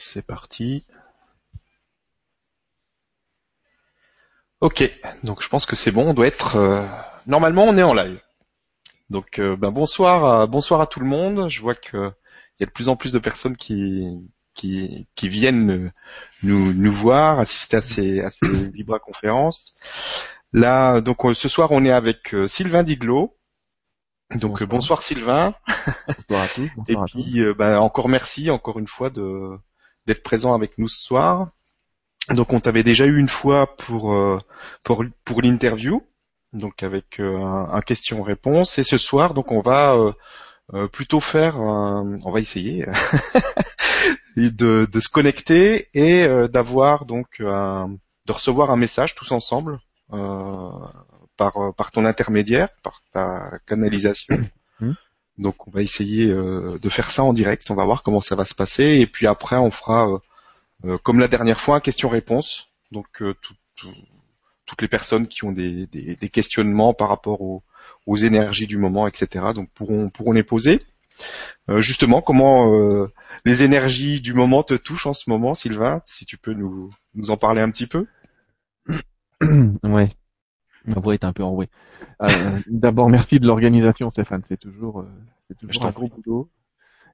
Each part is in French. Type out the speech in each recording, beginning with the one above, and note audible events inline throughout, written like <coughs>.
c'est parti. Ok, donc je pense que c'est bon, on doit être... euh, Normalement on est en live. Donc euh, ben, bonsoir, à, bonsoir à tout le monde. Je vois que il y a de plus en plus de personnes qui, qui, qui viennent euh, nous, nous voir, assister à ces, à ces <coughs> Libra conférences. Là, donc euh, ce soir on est avec euh, Sylvain Diglo. Donc euh, Bonsoir. bonsoir Sylvain. Bonsoir à tous. Et Bonsoir puis, euh, bah, encore merci, encore une fois, de d'être présent avec nous ce soir. Donc, on t'avait déjà eu une fois pour euh, pour pour l'interview, donc avec euh, un, un question-réponse. Et ce soir, donc, on va euh, plutôt faire, un- on va essayer <laughs> de de se connecter et d'avoir donc un- de recevoir un message tous ensemble par par ton intermédiaire, par ta canalisation. Mhm. Donc on va essayer euh, de faire ça en direct, on va voir comment ça va se passer et puis après on fera euh, euh, comme la dernière fois question-réponse. Donc tout- tout- toutes les personnes qui ont des, questionnements par rapport aux, énergies du moment, etc. Donc pourront pourront les poser. Justement, comment les énergies du moment te touchent en ce moment, Sylvain Si tu peux nous en parler un petit peu? <coughs> ouais. Ma voix est un peu enrouée. Euh, D'abord, merci de l'organisation, Stéphane. C'est toujours, c'est toujours un gros boulot.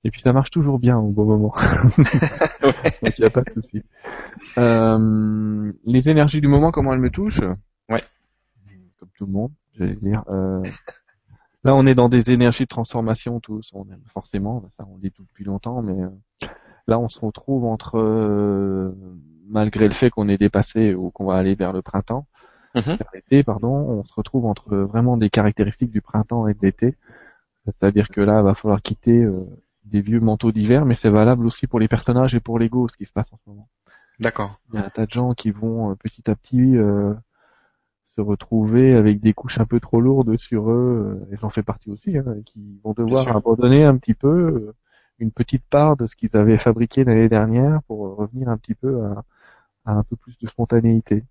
Et puis ça marche toujours bien au bon moment. <laughs> Donc il n'y a pas de souci. Euh, les énergies du moment, comment elles me touchent? Ouais. Comme tout le monde, j'allais dire. Euh, là, on est dans des énergies de transformation tous. On aime forcément, ça on dit tout depuis longtemps, mais euh, là, on se retrouve entre, euh, malgré le fait qu'on est dépassé ou qu'on va aller vers le printemps, Mhm. vers l'été, pardon, on se retrouve entre vraiment des caractéristiques du printemps et de l'été. C'est-à-dire que là, il va falloir quitter euh, des vieux manteaux d'hiver, mais c'est valable aussi pour les personnages et pour l'ego, ce qui se passe en ce moment. D'accord. Il y a un tas de gens qui vont euh, petit à petit euh, se retrouver avec des couches un peu trop lourdes sur eux, euh, et j'en fais partie aussi, hein, qui vont devoir abandonner un petit peu euh, une petite part de ce qu'ils avaient fabriqué l'année dernière pour revenir un petit peu à, à un peu plus de spontanéité.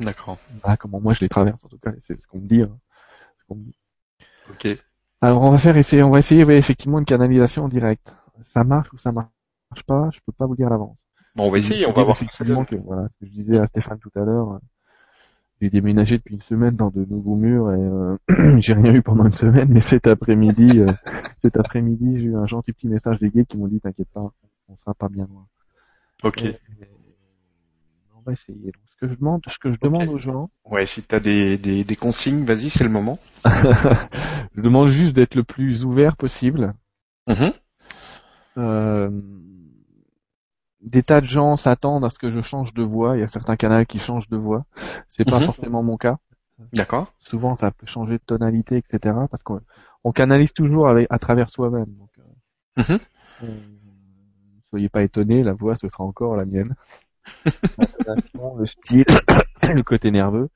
D'accord. Voilà comment moi je les traverse en tout cas, c'est ce qu'on me dit. hein. Ce qu'on me dit. Ok. Alors on va faire essayer, on va essayer effectivement une canalisation en direct. Ça marche ou ça marche pas, je peux pas vous dire à l'avance. Bon, on va essayer, on va voir. effectivement que voilà, ce que je disais à Stéphane tout à l'heure. euh, J'ai déménagé depuis une semaine dans de nouveaux murs et euh, <clears throat> j'ai rien eu pendant une semaine, mais cet après-midi, euh, <laughs> cet après-midi, j'ai eu un gentil petit message des gays qui m'ont dit t'inquiète pas, on sera pas bien loin. Ok. Et- va essayer. Donc, ce que je demande, ce que je demande aux gens, Ouais, si t'as des, des, des consignes, vas-y, c'est le moment. <laughs> je demande juste d'être le plus ouvert possible. Mhm. Euh, des tas de gens s'attendent à ce que je change de voix. Il y a certains canaux qui changent de voix. C'est pas Mhm. forcément mon cas. D'accord. Souvent, ça peut changer de tonalité, etc. Parce qu'on on canalise toujours avec, à travers soi-même. Donc, euh, Mhm. euh, soyez pas étonnés, la voix ce sera encore la mienne. Le style, <coughs> le côté nerveux.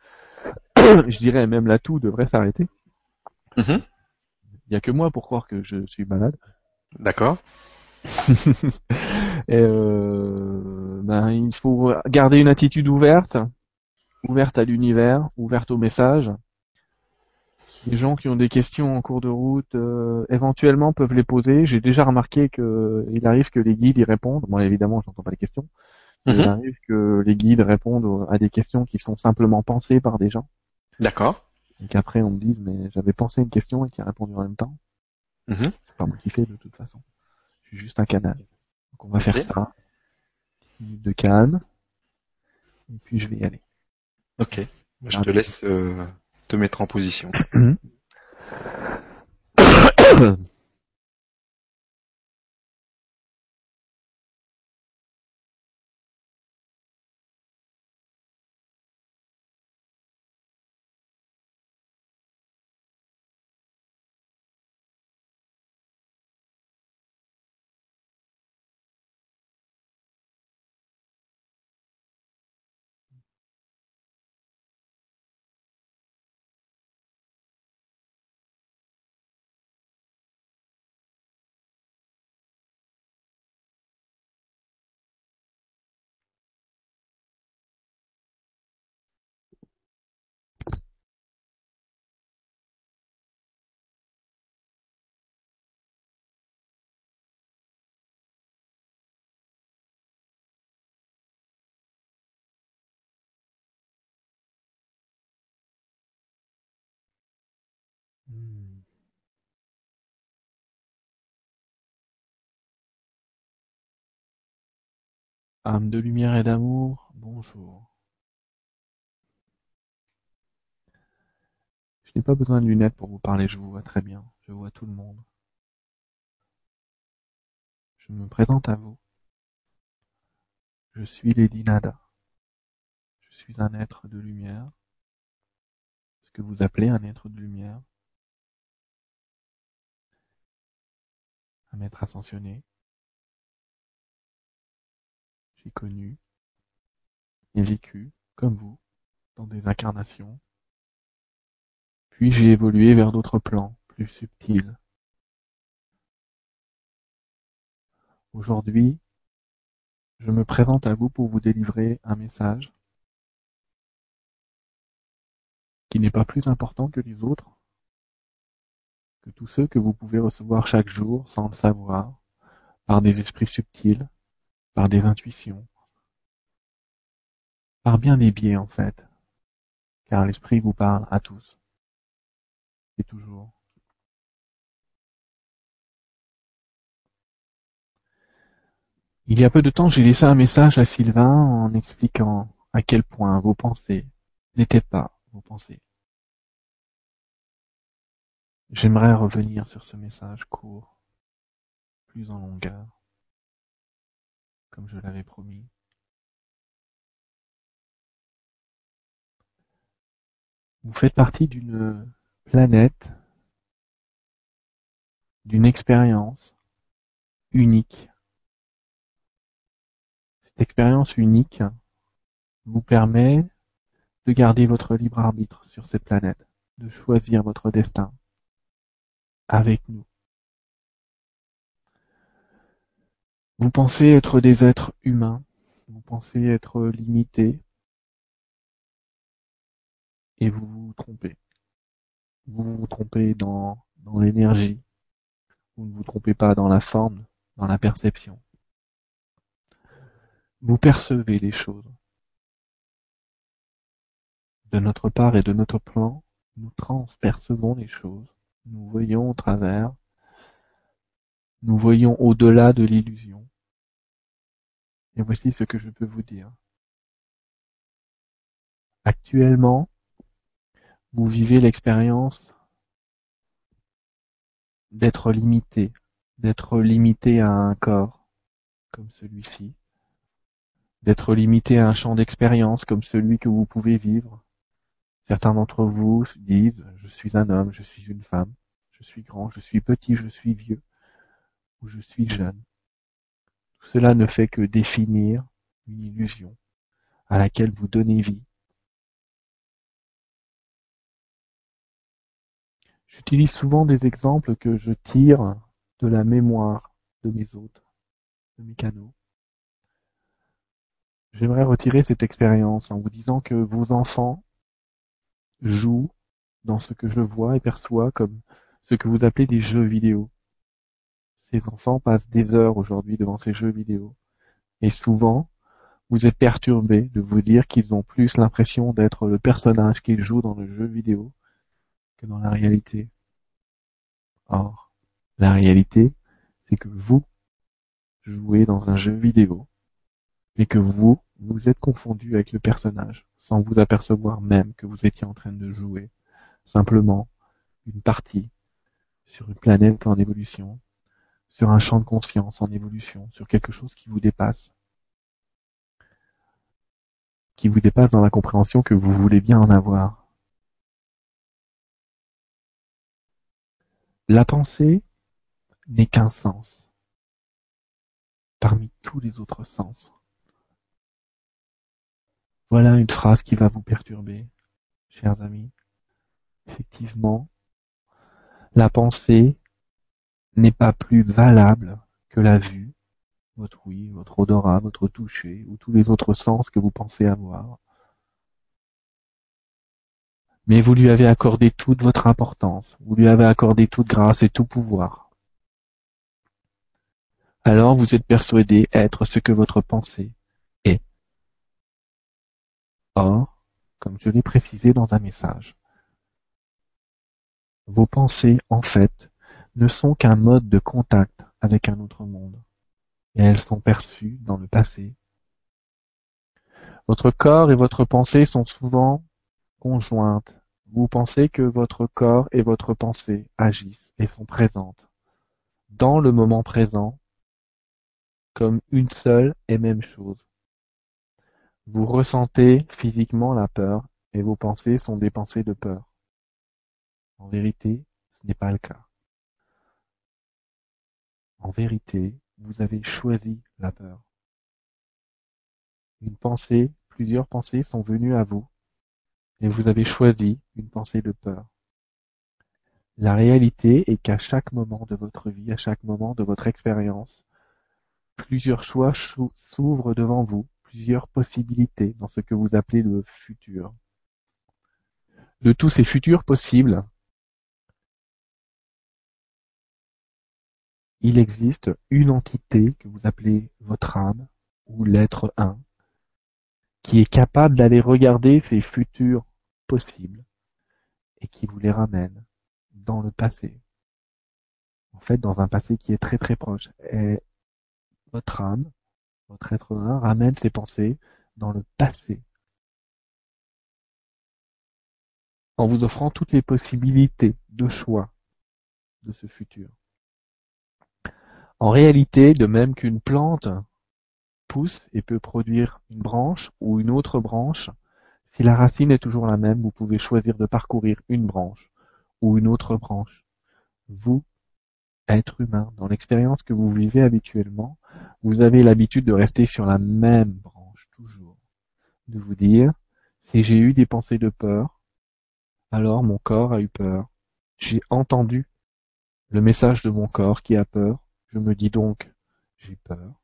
<coughs> je dirais même l'atout devrait s'arrêter. Mhm. Il y a que moi pour croire que je suis malade. D'accord. <laughs> Euh, ben, il faut garder une attitude ouverte, ouverte à l'univers, ouverte aux messages. Les gens qui ont des questions en cours de route, euh, éventuellement peuvent les poser. J'ai déjà remarqué que il arrive que les guides y répondent. Moi, évidemment, j'entends pas les questions. Mais Il Mhm. arrive que les guides répondent à des questions qui sont simplement pensées par des gens. D'accord. Et qu'après, on me dise, mais j'avais pensé une question et qui a répondu en même temps. Mhm. C'est pas moi qui fais de toute façon. Je suis juste un canal. Donc on va faire ça. De calme. Et puis je vais y aller. Ok. Je te laisse euh, te mettre en position. <clears throat> <coughs> Hmm. Âme de lumière et d'amour, bonjour. Je n'ai pas besoin de lunettes pour vous parler, je vous vois très bien, je vois tout le monde. Je me présente à vous. Je suis Lady Nada. Je suis un être de lumière. Ce que vous appelez un être de lumière? Maître ascensionné. J'ai connu et vécu, comme vous, dans des incarnations. Puis j'ai évolué vers d'autres plans, plus subtils. Aujourd'hui, je me présente à vous pour vous délivrer un message qui n'est pas plus important que les autres, que tous ceux que vous pouvez recevoir chaque jour sans le savoir, par des esprits subtils, par des intuitions, par bien des biais en fait, car l'esprit vous parle à tous et toujours. Il y a peu de temps, j'ai laissé un message à Sylvain en expliquant à quel point vos pensées n'étaient pas vos pensées. J'aimerais revenir sur ce message court, plus en longueur, comme je l'avais promis. Vous faites partie d'une planète, d'une expérience unique. Cette expérience unique vous permet de garder votre libre arbitre sur cette planète, de choisir votre destin avec nous. Vous pensez être des êtres humains, vous pensez être limités, et vous vous trompez. Vous vous trompez dans, dans l'énergie, vous ne vous trompez pas dans la forme, dans la perception. Vous percevez les choses. De notre part et de notre plan, nous transpercevons les choses nous voyons au travers, nous voyons au-delà de l'illusion. Et voici ce que je peux vous dire. Actuellement, vous vivez l'expérience d'être limité, d'être limité à un corps comme celui-ci, d'être limité à un champ d'expérience comme celui que vous pouvez vivre, Certains d'entre vous disent je suis un homme, je suis une femme, je suis grand, je suis petit, je suis vieux, ou je suis jeune. Tout cela ne fait que définir une illusion à laquelle vous donnez vie. J'utilise souvent des exemples que je tire de la mémoire de mes hôtes, de mes canaux. J'aimerais retirer cette expérience en vous disant que vos enfants joue dans ce que je vois et perçois comme ce que vous appelez des jeux vidéo. Ces enfants passent des heures aujourd'hui devant ces jeux vidéo. Et souvent, vous êtes perturbé de vous dire qu'ils ont plus l'impression d'être le personnage qu'ils jouent dans le jeu vidéo que dans la réalité. Or, la réalité, c'est que vous jouez dans un jeu vidéo et que vous, vous êtes confondu avec le personnage sans vous apercevoir même que vous étiez en train de jouer simplement une partie sur une planète en évolution, sur un champ de conscience en évolution, sur quelque chose qui vous dépasse, qui vous dépasse dans la compréhension que vous voulez bien en avoir. La pensée n'est qu'un sens parmi tous les autres sens. Voilà une phrase qui va vous perturber, chers amis. Effectivement, la pensée n'est pas plus valable que la vue, votre ouïe, votre odorat, votre toucher ou tous les autres sens que vous pensez avoir. Mais vous lui avez accordé toute votre importance, vous lui avez accordé toute grâce et tout pouvoir. Alors vous êtes persuadé être ce que votre pensée Or, comme je l'ai précisé dans un message, Vos pensées, en fait, ne sont qu'un mode de contact avec un autre monde, et elles sont perçues dans le passé. Votre corps et votre pensée sont souvent conjointes. Vous pensez que votre corps et votre pensée agissent et sont présentes dans le moment présent comme une seule et même chose. Vous ressentez physiquement la peur et vos pensées sont des pensées de peur. En vérité, ce n'est pas le cas. En vérité, vous avez choisi la peur. Une pensée, plusieurs pensées sont venues à vous et vous avez choisi une pensée de peur. La réalité est qu'à chaque moment de votre vie, à chaque moment de votre expérience, plusieurs choix s'ouvrent devant vous, plusieurs possibilités dans ce que vous appelez le futur. De tous ces futurs possibles, il existe une entité que vous appelez votre âme ou l'être un qui est capable d'aller regarder ces futurs possibles et qui vous les ramène dans le passé. En fait, dans un passé qui est très très proche. Et votre âme, votre être un, ramène ses pensées dans le passé. En vous offrant toutes les possibilités de choix de ce futur. En réalité, de même qu'une plante pousse et peut produire une branche ou une autre branche, si la racine est toujours la même, vous pouvez choisir de parcourir une branche ou une autre branche. Vous, être humain, dans l'expérience que vous vivez habituellement, vous avez l'habitude de rester sur la même branche toujours. De vous dire, si j'ai eu des pensées de peur, alors mon corps a eu peur. J'ai entendu le message de mon corps qui a peur, je me dis donc, j'ai peur,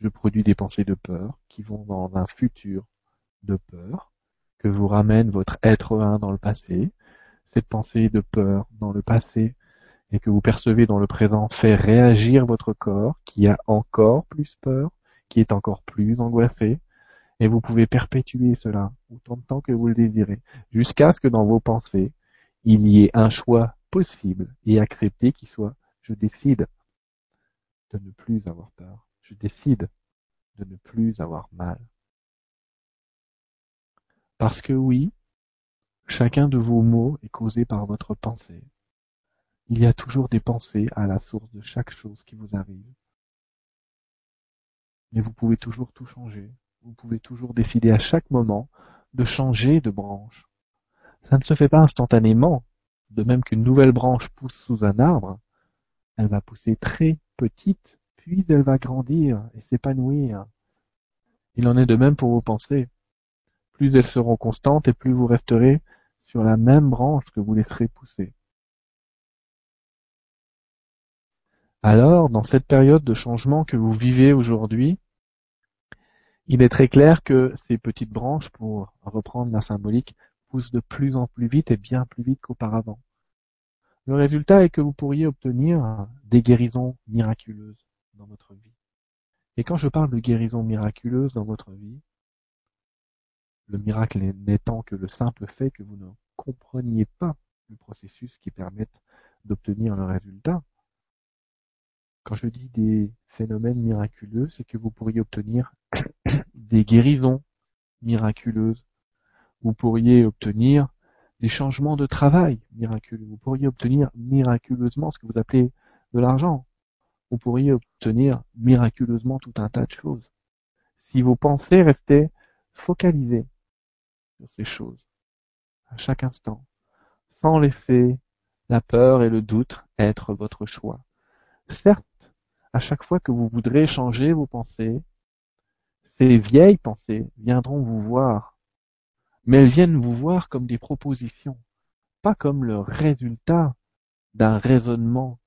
je produis des pensées de peur qui vont dans un futur de peur, que vous ramène votre être un dans le passé. Cette pensée de peur dans le passé et que vous percevez dans le présent fait réagir votre corps qui a encore plus peur, qui est encore plus angoissé, et vous pouvez perpétuer cela autant de temps que vous le désirez, jusqu'à ce que dans vos pensées, il y ait un choix possible et accepté qui soit je décide de ne plus avoir peur. Je décide de ne plus avoir mal. Parce que oui, chacun de vos mots est causé par votre pensée. Il y a toujours des pensées à la source de chaque chose qui vous arrive. Mais vous pouvez toujours tout changer. Vous pouvez toujours décider à chaque moment de changer de branche. Ça ne se fait pas instantanément. De même qu'une nouvelle branche pousse sous un arbre, elle va pousser très petite, puis elle va grandir et s'épanouir. Il en est de même pour vos pensées. Plus elles seront constantes et plus vous resterez sur la même branche que vous laisserez pousser. Alors, dans cette période de changement que vous vivez aujourd'hui, il est très clair que ces petites branches, pour reprendre la symbolique, poussent de plus en plus vite et bien plus vite qu'auparavant. Le résultat est que vous pourriez obtenir des guérisons miraculeuses dans votre vie. Et quand je parle de guérison miraculeuse dans votre vie, le miracle n'étant que le simple fait que vous ne compreniez pas le processus qui permet d'obtenir le résultat. Quand je dis des phénomènes miraculeux, c'est que vous pourriez obtenir <coughs> des guérisons miraculeuses. Vous pourriez obtenir des changements de travail miraculeux. Vous pourriez obtenir miraculeusement ce que vous appelez de l'argent. Vous pourriez obtenir miraculeusement tout un tas de choses. Si vos pensées restaient focalisées sur ces choses, à chaque instant, sans laisser la peur et le doute être votre choix. Certes, à chaque fois que vous voudrez changer vos pensées, ces vieilles pensées viendront vous voir mais elles viennent vous voir comme des propositions, pas comme le résultat d'un raisonnement,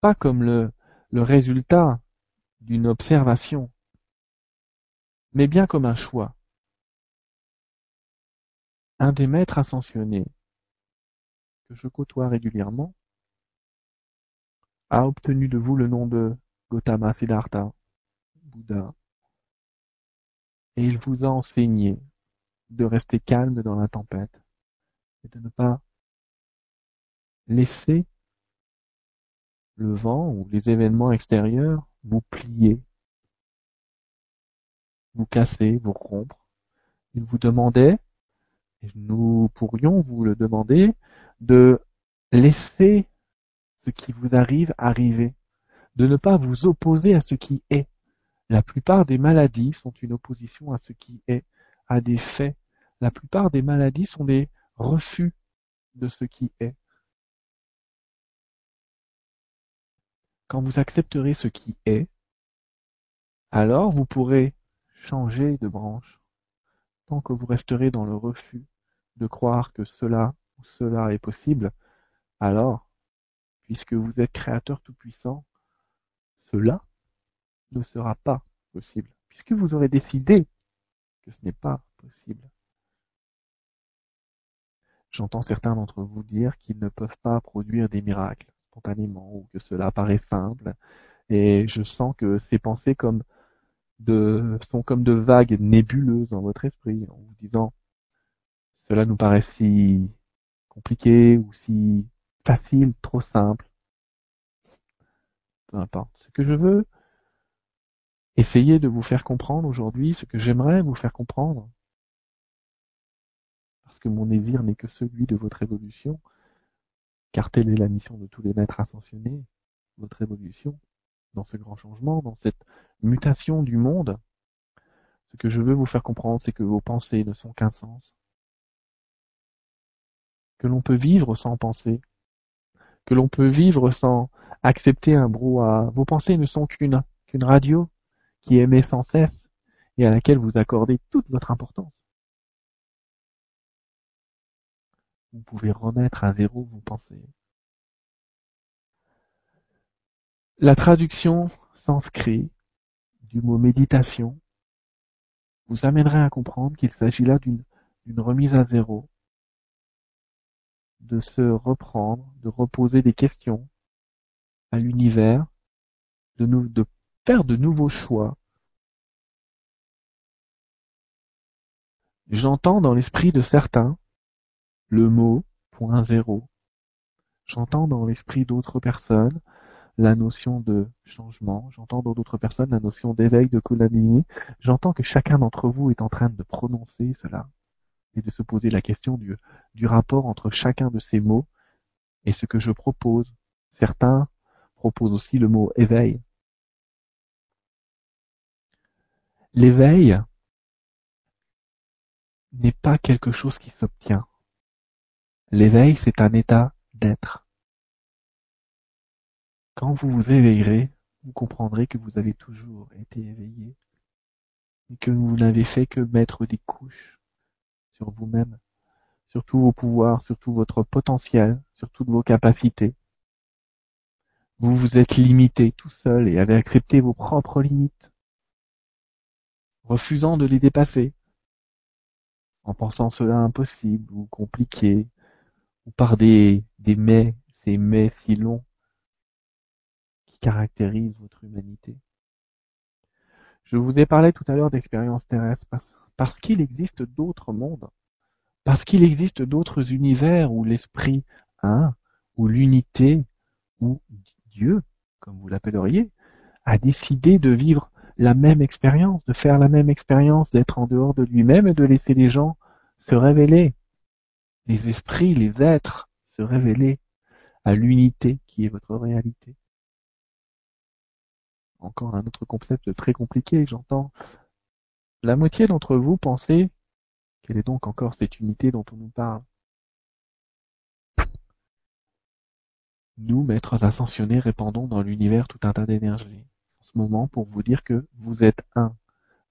pas comme le, le résultat d'une observation, mais bien comme un choix. Un des maîtres ascensionnés que je côtoie régulièrement a obtenu de vous le nom de Gautama Siddhartha, Bouddha, et il vous a enseigné de rester calme dans la tempête et de ne pas laisser le vent ou les événements extérieurs vous plier, vous casser, vous rompre. Il vous demandait, et nous pourrions vous le demander, de laisser ce qui vous arrive arriver, de ne pas vous opposer à ce qui est. La plupart des maladies sont une opposition à ce qui est, à des faits. La plupart des maladies sont des refus de ce qui est. Quand vous accepterez ce qui est, alors vous pourrez changer de branche. Tant que vous resterez dans le refus de croire que cela ou cela est possible, alors, puisque vous êtes créateur tout-puissant, cela ne sera pas possible, puisque vous aurez décidé que ce n'est pas possible. J'entends certains d'entre vous dire qu'ils ne peuvent pas produire des miracles spontanément ou que cela paraît simple, et je sens que ces pensées sont comme de vagues nébuleuses dans votre esprit en vous disant cela nous paraît si compliqué ou si facile, trop simple. Peu importe. Ce que je veux. Essayer de vous faire comprendre aujourd'hui, ce que j'aimerais vous faire comprendre, parce que mon désir n'est que celui de votre évolution, car telle est la mission de tous les maîtres ascensionnés, votre évolution, dans ce grand changement, dans cette mutation du monde, ce que je veux vous faire comprendre, c'est que vos pensées ne sont qu'un sens, que l'on peut vivre sans penser, que l'on peut vivre sans accepter un brouhaha. Vos pensées ne sont qu'une radio qui émet sans cesse et à laquelle vous accordez toute votre importance. Vous pouvez remettre à zéro vos pensées. La traduction sanskrit du mot méditation vous amènerait à comprendre qu'il s'agit là d'une remise à zéro, de se reprendre, de reposer des questions à l'univers, de, faire de nouveaux choix. J'entends dans l'esprit de certains le mot point zéro. J'entends dans l'esprit d'autres personnes la notion de changement, j'entends dans d'autres personnes la notion d'éveil, de Kundalini, j'entends que chacun d'entre vous est en train de prononcer cela de se poser la question du, du rapport entre chacun de ces mots et ce que je propose. Certains proposent aussi le mot éveil. L'éveil n'est pas quelque chose qui s'obtient. L'éveil, c'est un état d'être. Quand vous vous éveillerez, vous comprendrez que vous avez toujours été éveillé et que vous n'avez fait que mettre des couches sur vous-même, sur tous vos pouvoirs, sur tout votre potentiel, sur toutes vos capacités. Vous vous êtes limité tout seul et avez accepté vos propres limites, refusant de les dépasser, en pensant cela impossible ou compliqué, ou par des, des mais, ces mais si longs caractérise votre humanité. Je vous ai parlé tout à l'heure d'expériences terrestres parce, qu'il existe d'autres mondes, parce qu'il existe d'autres univers où l'esprit un, où l'unité, où Dieu, comme vous l'appelleriez, a décidé de vivre la même expérience, de faire la même expérience, d'être en dehors de lui-même et de laisser les gens se révéler, les esprits, les êtres se révéler à l'unité qui est votre réalité. Encore un autre concept très compliqué, j'entends. La moitié d'entre vous pensez quelle est donc encore cette unité dont on nous parle Nous, maîtres ascensionnés, répandons dans l'univers tout un tas d'énergie en ce moment pour vous dire que vous êtes un.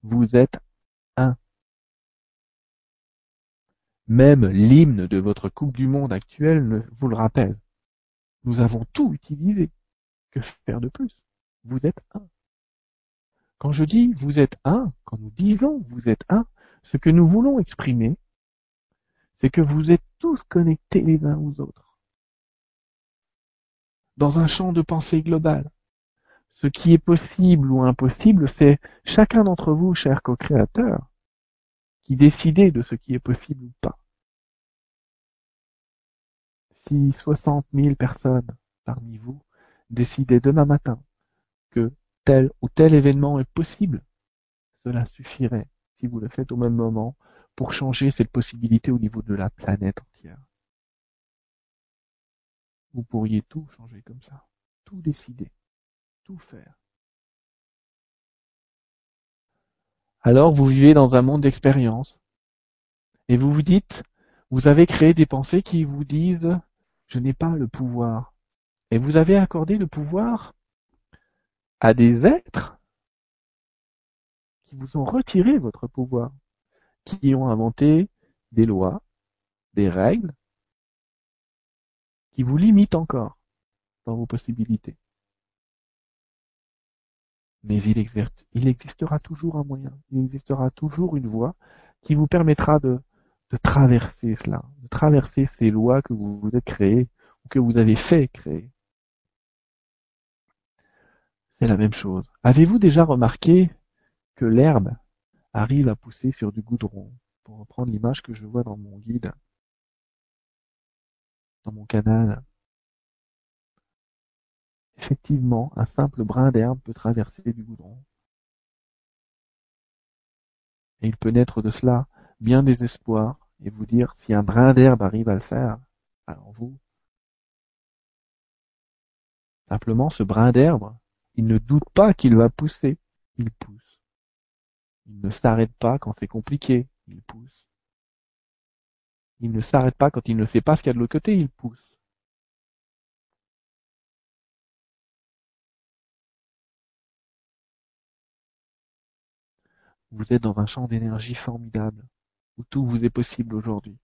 Vous êtes un. Même l'hymne de votre Coupe du Monde actuelle vous le rappelle. Nous avons tout utilisé. Que faire de plus? Vous êtes un. Quand je dis vous êtes un, quand nous disons vous êtes un, ce que nous voulons exprimer, c'est que vous êtes tous connectés les uns aux autres. Dans un champ de pensée global. Ce qui est possible ou impossible, c'est chacun d'entre vous, chers co-créateurs, qui décidez de ce qui est possible ou pas. si 60 000 personnes parmi vous décidaient demain matin que tel ou tel événement est possible, cela suffirait, si vous le faites au même moment, pour changer cette possibilité au niveau de la planète entière. Vous pourriez tout changer comme ça, tout décider, tout faire. Alors vous vivez dans un monde d'expérience et vous vous dites, vous avez créé des pensées qui vous disent, je n'ai pas le pouvoir. Et vous avez accordé le pouvoir à des êtres qui vous ont retiré votre pouvoir, qui ont inventé des lois, des règles, qui vous limitent encore dans vos possibilités. Mais il, existera toujours un moyen, il existera toujours une voie qui vous permettra de, de traverser cela, de traverser ces lois que vous vous êtes créées ou que vous avez fait créer. C'est la même chose. Avez-vous déjà remarqué que l'herbe arrive à pousser sur du goudron? Pour reprendre l'image que je vois dans mon guide, dans mon canal. Effectivement, un simple brin d'herbe peut traverser du goudron. Et il peut naître de cela bien des espoirs et vous dire si un brin d'herbe arrive à le faire, alors vous. Simplement, ce brin d'herbe, il ne doute pas qu'il va pousser, il pousse. Il ne s'arrête pas quand c'est compliqué, il pousse. Il ne s'arrête pas quand il ne sait pas ce qu'il y a de l'autre côté, il pousse. Vous êtes dans un champ d'énergie formidable, où tout vous est possible aujourd'hui.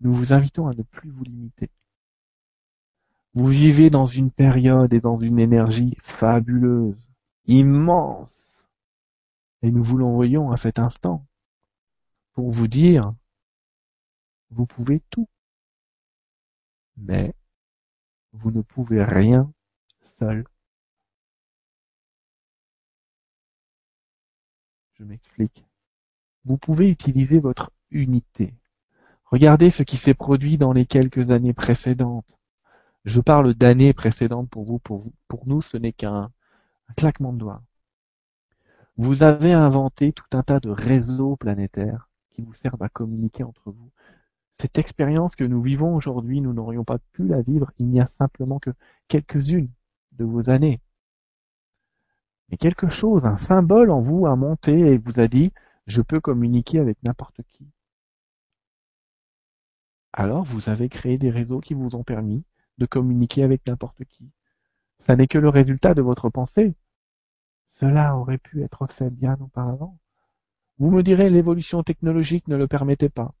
Nous vous invitons à ne plus vous limiter. Vous vivez dans une période et dans une énergie fabuleuse, immense. Et nous vous l'envoyons à cet instant pour vous dire, vous pouvez tout. Mais vous ne pouvez rien seul. Je m'explique. Vous pouvez utiliser votre unité. Regardez ce qui s'est produit dans les quelques années précédentes. Je parle d'années précédentes pour vous, pour, vous. pour nous, ce n'est qu'un claquement de doigts. Vous avez inventé tout un tas de réseaux planétaires qui vous servent à communiquer entre vous. Cette expérience que nous vivons aujourd'hui, nous n'aurions pas pu la vivre il n'y a simplement que quelques-unes de vos années. Mais quelque chose, un symbole en vous a monté et vous a dit, je peux communiquer avec n'importe qui. Alors vous avez créé des réseaux qui vous ont permis de communiquer avec n'importe qui. Ça n'est que le résultat de votre pensée. Cela aurait pu être fait bien auparavant. Vous me direz l'évolution technologique ne le permettait pas.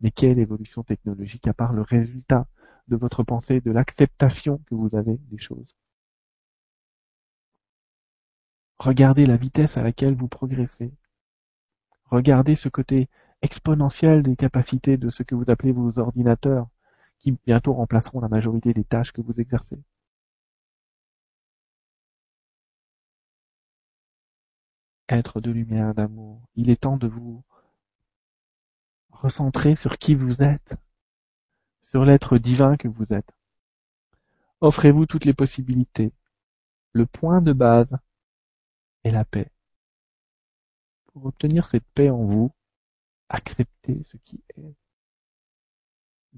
Mais quelle évolution technologique à part le résultat de votre pensée, de l'acceptation que vous avez des choses? Regardez la vitesse à laquelle vous progressez. Regardez ce côté exponentiel des capacités de ce que vous appelez vos ordinateurs, qui bientôt remplaceront la majorité des tâches que vous exercez. Être de lumière, d'amour, il est temps de vous recentrer sur qui vous êtes, sur l'être divin que vous êtes. Offrez-vous toutes les possibilités. Le point de base, la paix. Pour obtenir cette paix en vous, acceptez ce qui est.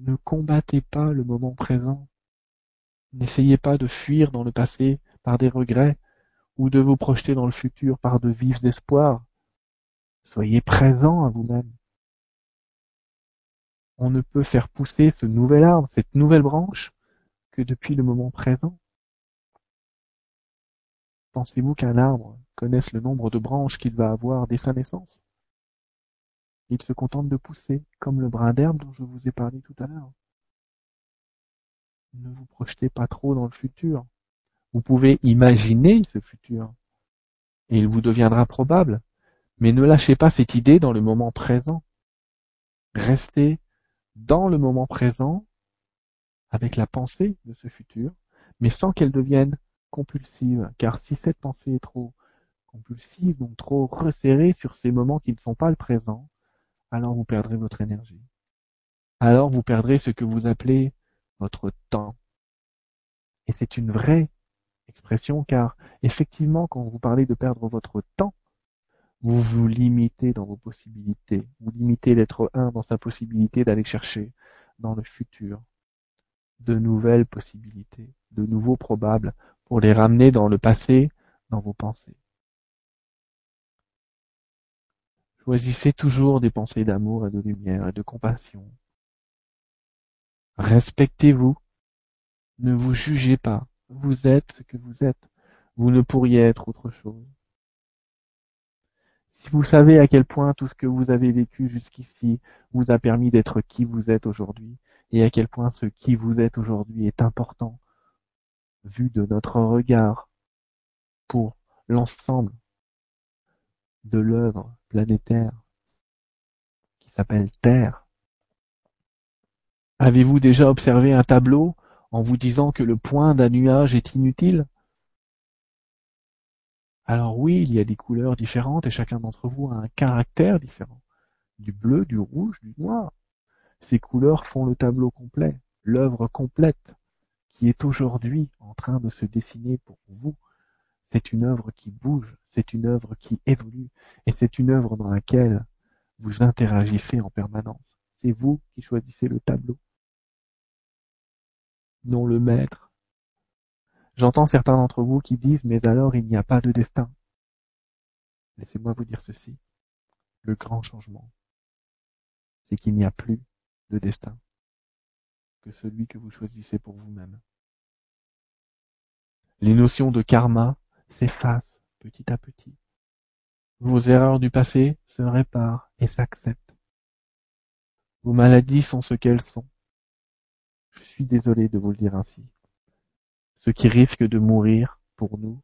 Ne combattez pas le moment présent. N'essayez pas de fuir dans le passé par des regrets ou de vous projeter dans le futur par de vifs espoirs. Soyez présent à vous-même. On ne peut faire pousser ce nouvel arbre, cette nouvelle branche, que depuis le moment présent. Pensez-vous qu'un arbre connaisse le nombre de branches qu'il va avoir dès sa naissance? Il se contente de pousser, comme le brin d'herbe dont je vous ai parlé tout à l'heure. Ne vous projetez pas trop dans le futur. Vous pouvez imaginer ce futur, et il vous deviendra probable, mais ne lâchez pas cette idée dans le moment présent. Restez dans le moment présent avec la pensée de ce futur, mais sans qu'elle devienne compulsive, car si cette pensée est trop compulsive, donc trop resserrée sur ces moments qui ne sont pas le présent, alors vous perdrez votre énergie. alors vous perdrez ce que vous appelez votre temps. Et c'est une vraie expression car effectivement quand vous parlez de perdre votre temps, vous vous limitez dans vos possibilités, vous limitez l'être un dans sa possibilité d'aller chercher dans le futur de nouvelles possibilités, de nouveaux probables, pour les ramener dans le passé, dans vos pensées. Choisissez toujours des pensées d'amour et de lumière et de compassion. Respectez-vous. Ne vous jugez pas. Vous êtes ce que vous êtes. Vous ne pourriez être autre chose. Si vous savez à quel point tout ce que vous avez vécu jusqu'ici vous a permis d'être qui vous êtes aujourd'hui, et à quel point ce qui vous êtes aujourd'hui est important, vu de notre regard, pour l'ensemble de l'œuvre planétaire qui s'appelle Terre. Avez-vous déjà observé un tableau en vous disant que le point d'un nuage est inutile? Alors oui, il y a des couleurs différentes et chacun d'entre vous a un caractère différent. Du bleu, du rouge, du noir. Ces couleurs font le tableau complet, l'œuvre complète, qui est aujourd'hui en train de se dessiner pour vous. C'est une œuvre qui bouge, c'est une œuvre qui évolue, et c'est une œuvre dans laquelle vous interagissez en permanence. C'est vous qui choisissez le tableau, non le maître. J'entends certains d'entre vous qui disent mais alors il n'y a pas de destin. Laissez-moi vous dire ceci. Le grand changement, c'est qu'il n'y a plus de destin que celui que vous choisissez pour vous-même. Les notions de karma s'effacent petit à petit. Vos erreurs du passé se réparent et s'acceptent. Vos maladies sont ce qu'elles sont. Je suis désolé de vous le dire ainsi. Ce qui risque de mourir pour nous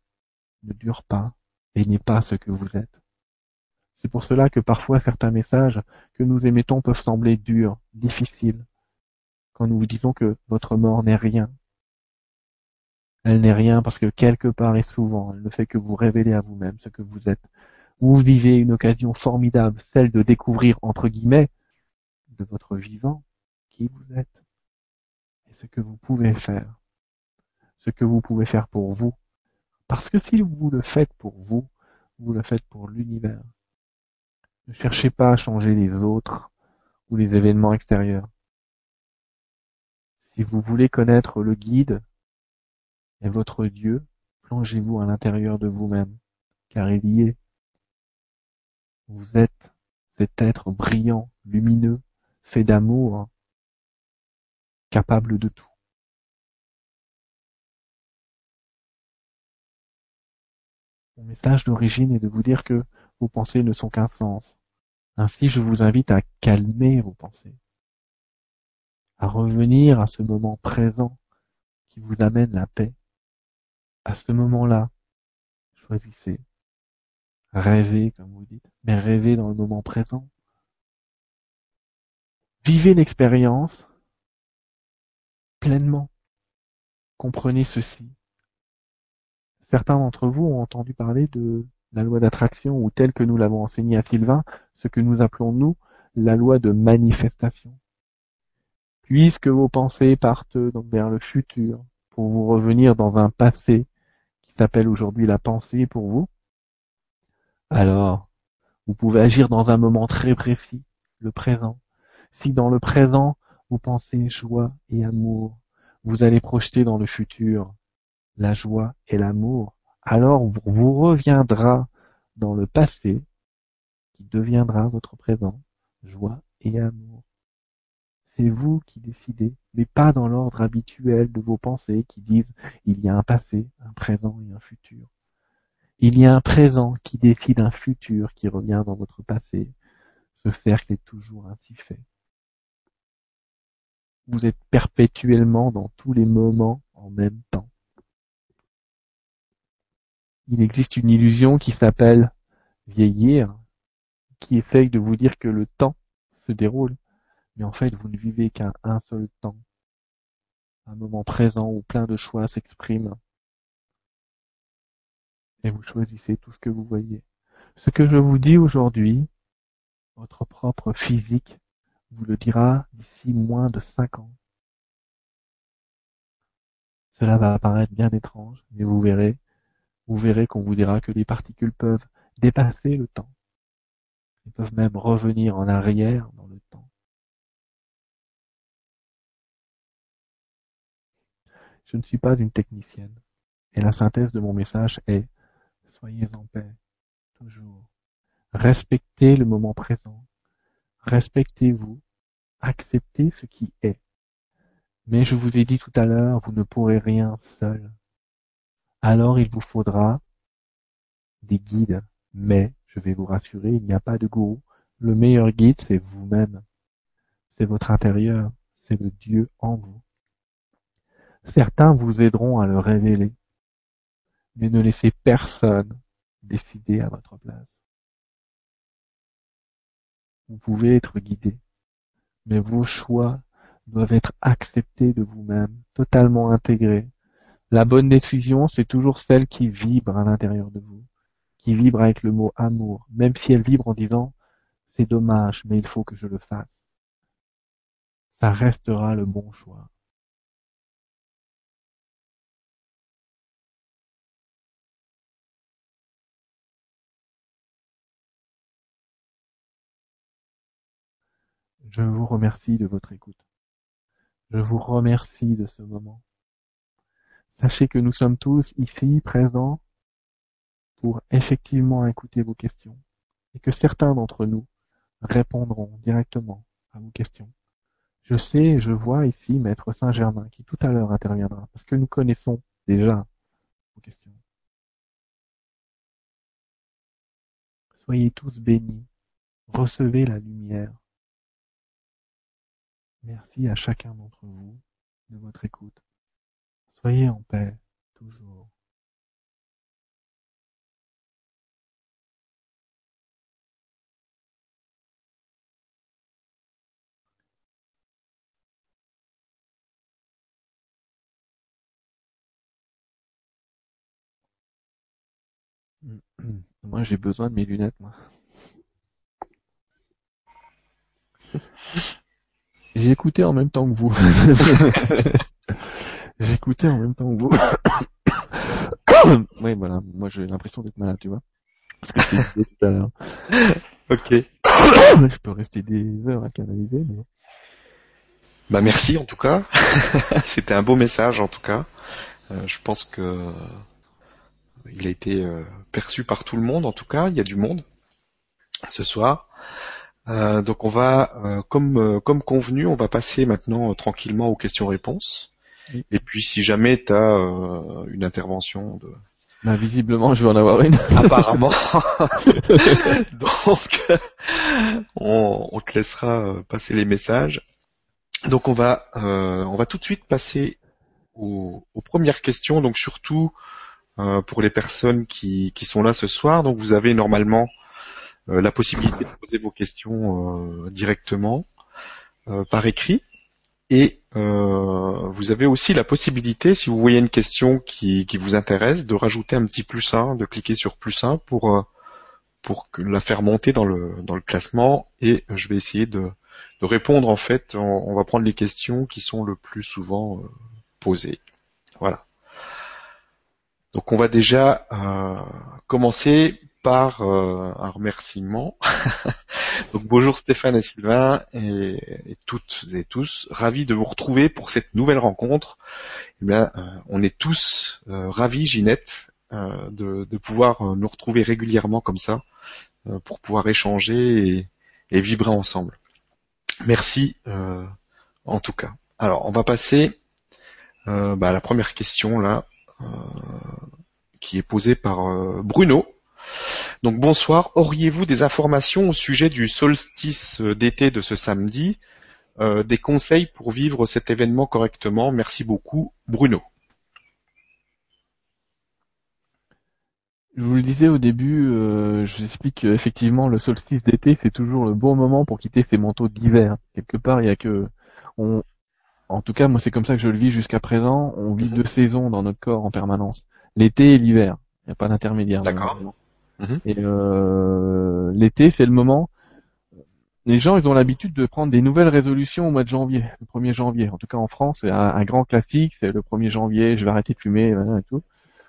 ne dure pas et n'est pas ce que vous êtes. C'est pour cela que parfois certains messages que nous émettons peuvent sembler durs, difficiles, quand nous vous disons que votre mort n'est rien. Elle n'est rien parce que quelque part et souvent, elle ne fait que vous révéler à vous-même ce que vous êtes. Vous vivez une occasion formidable, celle de découvrir, entre guillemets, de votre vivant, qui vous êtes, et ce que vous pouvez faire, ce que vous pouvez faire pour vous. Parce que si vous le faites pour vous, vous le faites pour l'univers. Ne cherchez pas à changer les autres ou les événements extérieurs. Si vous voulez connaître le guide et votre Dieu, plongez-vous à l'intérieur de vous-même, car il y est. Vous êtes cet être brillant, lumineux, fait d'amour, capable de tout. Mon message d'origine est de vous dire que vos pensées ne sont qu'un sens. Ainsi, je vous invite à calmer vos pensées, à revenir à ce moment présent qui vous amène la paix. À ce moment-là, choisissez. Rêvez, comme vous dites, mais rêvez dans le moment présent. Vivez l'expérience pleinement. Comprenez ceci. Certains d'entre vous ont entendu parler de la loi d'attraction ou telle que nous l'avons enseignée à Sylvain, ce que nous appelons nous la loi de manifestation. Puisque vos pensées partent donc vers le futur pour vous revenir dans un passé s'appelle aujourd'hui la pensée pour vous, alors vous pouvez agir dans un moment très précis, le présent. Si dans le présent vous pensez joie et amour, vous allez projeter dans le futur la joie et l'amour, alors vous reviendra dans le passé qui deviendra votre présent, joie et amour. C'est vous qui décidez, mais pas dans l'ordre habituel de vos pensées qui disent il y a un passé, un présent et un futur. Il y a un présent qui décide un futur qui revient dans votre passé. Ce cercle est toujours ainsi fait. Vous êtes perpétuellement dans tous les moments en même temps il existe une illusion qui s'appelle vieillir, qui essaye de vous dire que le temps se déroule, mais en fait vous ne vivez qu'un un seul temps, un moment présent où plein de choix s'expriment, et vous choisissez tout ce que vous voyez. Ce que je vous dis aujourd'hui, votre propre physique vous le dira d'ici moins de cinq ans. Cela va apparaître bien étrange, mais vous verrez, vous verrez qu'on vous dira que les particules peuvent dépasser le temps. Elles peuvent même revenir en arrière dans le temps. Je ne suis pas une technicienne, et la synthèse de mon message est Soyez en paix, toujours. Respectez le moment présent. Respectez-vous. Acceptez ce qui est. Mais je vous ai dit tout à l'heure, vous ne pourrez rien seul. Alors il vous faudra des guides. Mais, je vais vous rassurer, il n'y a pas de gourou. Le meilleur guide, c'est vous-même. C'est votre intérieur. C'est le Dieu en vous. Certains vous aideront à le révéler. Mais ne laissez personne décider à votre place. Vous pouvez être guidé, mais vos choix doivent être acceptés de vous-même, totalement intégrés. La bonne décision, c'est toujours celle qui vibre à l'intérieur de vous, qui vibre avec le mot amour, même si elle vibre en disant c'est dommage, mais il faut que je le fasse. Ça restera le bon choix. Je vous remercie de votre écoute. Je vous remercie de ce moment. Sachez que nous sommes tous ici présents pour effectivement écouter vos questions et que certains d'entre nous répondront directement à vos questions. Je sais, je vois ici Maître Saint-Germain qui tout à l'heure interviendra parce que nous connaissons déjà vos questions. Soyez tous bénis, recevez la lumière, Merci à chacun d'entre vous de votre écoute. Soyez en paix, toujours. <clears throat> Moi j'ai besoin de mes lunettes. J'ai écouté en même temps que vous. <laughs> J'ai écouté en même temps que vous. <coughs> oui, voilà. Moi, j'ai l'impression d'être malade, tu vois. Ce que je disais tout à l'heure. <coughs> Ok. <coughs> je peux rester des heures à canaliser, mais... Bah merci en tout cas. <laughs> C'était un beau message en tout cas. Euh, je pense que il a été euh, perçu par tout le monde en tout cas. Il y a du monde ce soir. Euh, donc on va, euh, comme euh, comme convenu, on va passer maintenant tranquillement aux questions-réponses. Et puis si jamais tu as une intervention de... Bah, visiblement, je vais en avoir une. <laughs> Apparemment. <laughs> donc on, on, te laissera passer les messages. Donc on va on va tout de suite passer aux, aux premières questions. Donc surtout pour les personnes qui, qui sont là ce soir. Donc vous avez normalement euh, la possibilité de poser vos questions euh, directement euh, par écrit. Et vous avez aussi la possibilité, si vous voyez une question qui, qui vous intéresse, de rajouter un petit plus 1, de cliquer sur plus 1 pour, pour la faire monter dans le, dans le classement. Et je vais essayer de, de répondre en fait. On, va prendre les questions qui sont le plus souvent posées. Voilà. Donc on va déjà euh, commencer par euh, un remerciement. <laughs> Donc bonjour Stéphane et Sylvain et, toutes et tous, ravis de vous retrouver pour cette nouvelle rencontre. Eh bien, euh, on est tous euh, ravis, Ginette, de, de, pouvoir nous retrouver régulièrement comme ça, pour pouvoir échanger et, vibrer ensemble. Merci en tout cas. Alors on va passer bah, à la première question là, qui est posée par Bruno donc bonsoir, auriez-vous des informations au sujet du solstice d'été de ce samedi euh, Des conseils pour vivre cet événement correctement? Merci beaucoup, Bruno. Je vous le disais au début, euh, je vous explique qu'effectivement le solstice d'été c'est toujours le bon moment pour quitter ses manteaux d'hiver. Quelque part, il y a que, on, en tout cas moi c'est comme ça que je le vis jusqu'à présent. On vit deux saisons dans notre corps en permanence, l'été et l'hiver. Il n'y a pas d'intermédiaire. D'accord. Mhm. Et euh, l'été, c'est le moment. les gens, ils ont l'habitude de prendre des nouvelles résolutions au mois de janvier, le 1er janvier. En tout cas, en France, c'est un, grand classique, c'est le 1er janvier, je vais arrêter de fumer, et tout.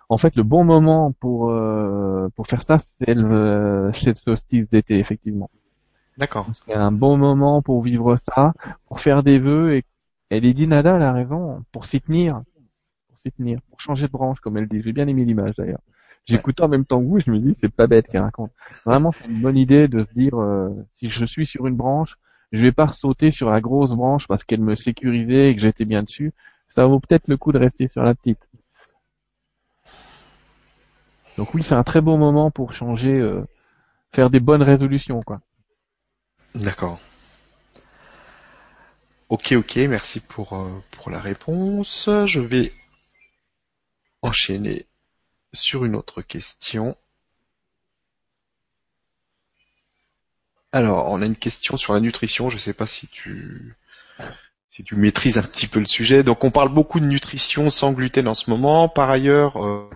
En fait, le bon moment pour euh, pour faire ça, c'est le, solstice d'été, effectivement. D'accord. C'est un bon moment pour vivre ça, pour faire des vœux et, et Lady Nada a raison, pour s'y tenir, pour s'y tenir, pour changer de branche, comme elle dit. J'ai bien aimé l'image d'ailleurs. J'écoute en même temps que vous, je me dis c'est pas bête qu'elle raconte. Vraiment, c'est une bonne idée de se dire euh, si je suis sur une branche, je vais pas sauter sur la grosse branche parce qu'elle me sécurisait et que j'étais bien dessus. Ça vaut peut-être le coup de rester sur la petite. Donc oui, c'est un très beau moment pour changer, euh, faire des bonnes résolutions, quoi. D'accord. Ok, ok, merci pour, euh, pour la réponse. Je vais enchaîner sur une autre question. Alors, on a une question sur la nutrition. Je ne sais pas si tu maîtrises un petit peu le sujet. Donc, on parle beaucoup de nutrition sans gluten en ce moment. Par ailleurs, euh,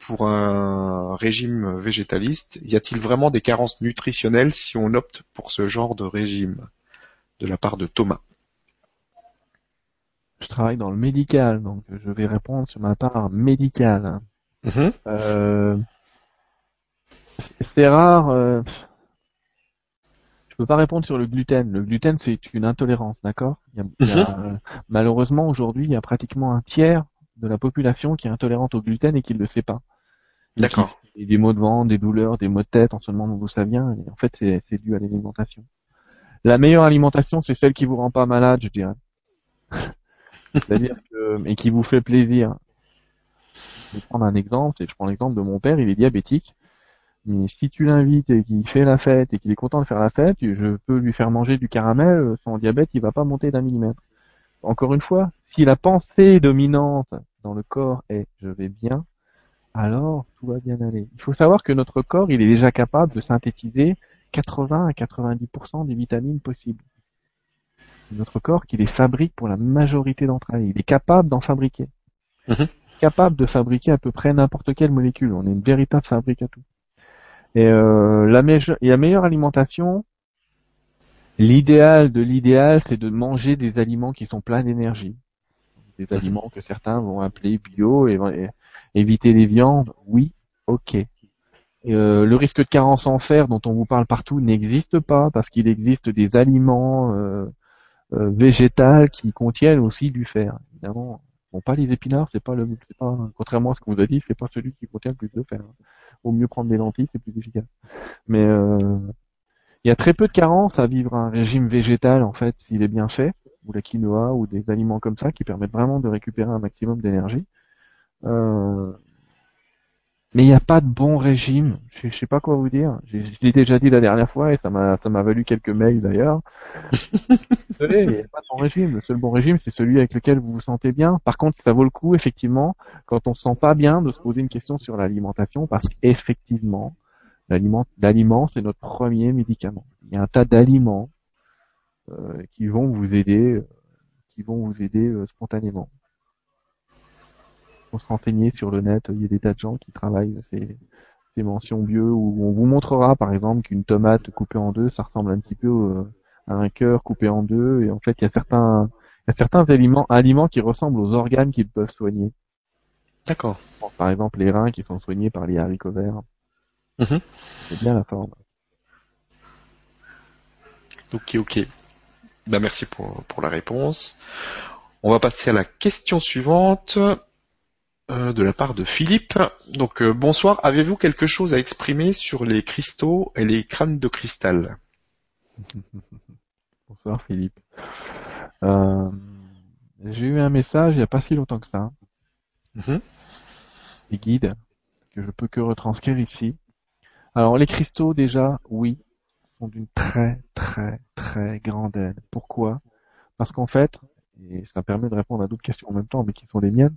pour un régime végétaliste, y a-t-il vraiment des carences nutritionnelles si on opte pour ce genre de régime De la part de Thomas? Je travaille dans le médical, donc je vais répondre sur ma part médicale. Mhm. Euh, c'est rare. Euh, je peux pas répondre sur le gluten. Le gluten, c'est une intolérance, d'accord? Mhm. euh, Malheureusement, aujourd'hui, il y a pratiquement un tiers de la population qui est intolérante au gluten et qui ne le sait pas. D'accord. Des maux de ventre, des douleurs, des maux de tête, en ce moment d'où ça vient. Et en fait, c'est dû à l'alimentation. La meilleure alimentation, c'est celle qui vous rend pas malade, je dirais. <laughs> C'est-à-dire que, et qui vous fait plaisir. Je vais prendre un exemple, c'est je prends l'exemple de mon père, il est diabétique. Mais si tu l'invites et qu'il fait la fête et qu'il est content de faire la fête, je peux lui faire manger du caramel, son diabète il va pas monter d'un millimètre. Encore une fois, si la pensée dominante dans le corps est je vais bien, alors tout va bien aller. Il faut savoir que notre corps, il est déjà capable de synthétiser 80 à 90% des vitamines possibles. Notre corps qui les fabrique pour la majorité d'entre elles. Il est capable d'en fabriquer. Mhm. Capable de fabriquer à peu près n'importe quelle molécule. On est une véritable fabrique à tout. Et euh, la, la meilleure alimentation, l'idéal de l'idéal, c'est de manger des aliments qui sont pleins d'énergie. Des mhm. aliments que certains vont appeler bio et, éviter les viandes. Oui, ok. Euh, le risque de carence en fer dont on vous parle partout n'existe pas parce qu'il existe des aliments euh, végétales qui contiennent aussi du fer. Évidemment, bon pas les épinards, c'est pas le, pas contrairement à ce qu'on vous a dit, c'est pas celui qui contient le plus de fer. Au mieux prendre des lentilles, c'est plus efficace. Mais euh, il y a très peu de carences à vivre un régime végétal en fait s'il est bien fait, ou la quinoa ou des aliments comme ça qui permettent vraiment de récupérer un maximum d'énergie. Euh, mais il n'y a pas de bon régime. Je, sais pas quoi vous dire. Je, l'ai déjà dit la dernière fois et ça m'a ça m'a valu quelques mails d'ailleurs. <laughs> Désolé, pas de régime. Le seul bon régime, c'est celui avec lequel vous vous sentez bien. Par contre, ça vaut le coup, effectivement, quand on se sent pas bien, de se poser une question sur l'alimentation, parce qu'effectivement, l'aliment, c'est notre premier médicament. Il y a un tas d'aliments euh, qui vont vous aider, euh, qui vont vous aider euh, spontanément se renseigner sur le net. Il y a des tas de gens qui travaillent ces, ces mentions bio où on vous montrera par exemple qu'une tomate coupée en deux, ça ressemble un petit peu euh, un cœur coupé en deux. Et en fait, il y a certains, il y a certains aliments, aliments qui ressemblent aux organes qu'ils peuvent soigner. D'accord. Par exemple, les reins qui sont soignés par les haricots verts. Mhm. C'est bien la forme. Ok, ok. Ben, merci pour, pour la réponse. On va passer à la question suivante. Euh, de la part de Philippe. Donc euh, bonsoir, avez-vous quelque chose à exprimer sur les cristaux et les crânes de cristal? <laughs> Bonsoir Philippe. Euh, j'ai eu un message il n'y a pas si longtemps que ça. Mhm. Les guides que je peux que retranscrire ici. Alors les cristaux déjà, oui, sont d'une très très très grande aide. Pourquoi? Parce qu'en fait, et ça permet de répondre à d'autres questions en même temps, mais qui sont les miennes.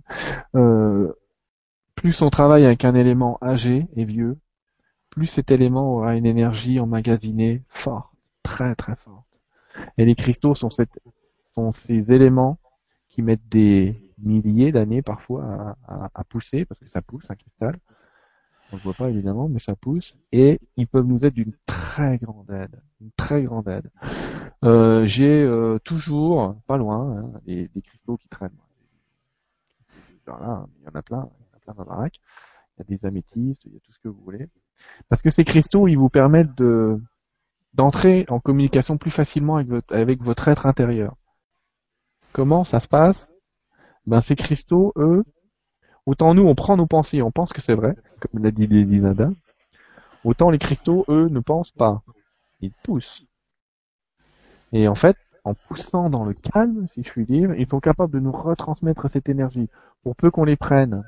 Euh, plus on travaille avec un élément âgé et vieux, plus cet élément aura une énergie emmagasinée forte, très très forte. Et les cristaux sont, ces éléments qui mettent des milliers d'années parfois à, pousser, parce que ça pousse un cristal, On le voit pas évidemment, mais ça pousse et ils peuvent nous être d'une très grande aide, une très grande aide. Euh, j'ai euh, toujours, pas loin, hein, des, cristaux qui traînent. il y en a plein, il y en a plein dans la baraque. Il y a des améthystes, il y a tout ce que vous voulez. Parce que ces cristaux, ils vous permettent de d'entrer en communication plus facilement avec votre, avec votre être intérieur. Comment ça se passe? Ben ces cristaux, eux, autant nous on prend nos pensées, on pense que c'est vrai, comme l'a dit Nada, autant les cristaux, eux, ne pensent pas. Ils poussent. Et en fait, en poussant dans le calme, si je puis dire, ils sont capables de nous retransmettre cette énergie, pour peu qu'on les prenne.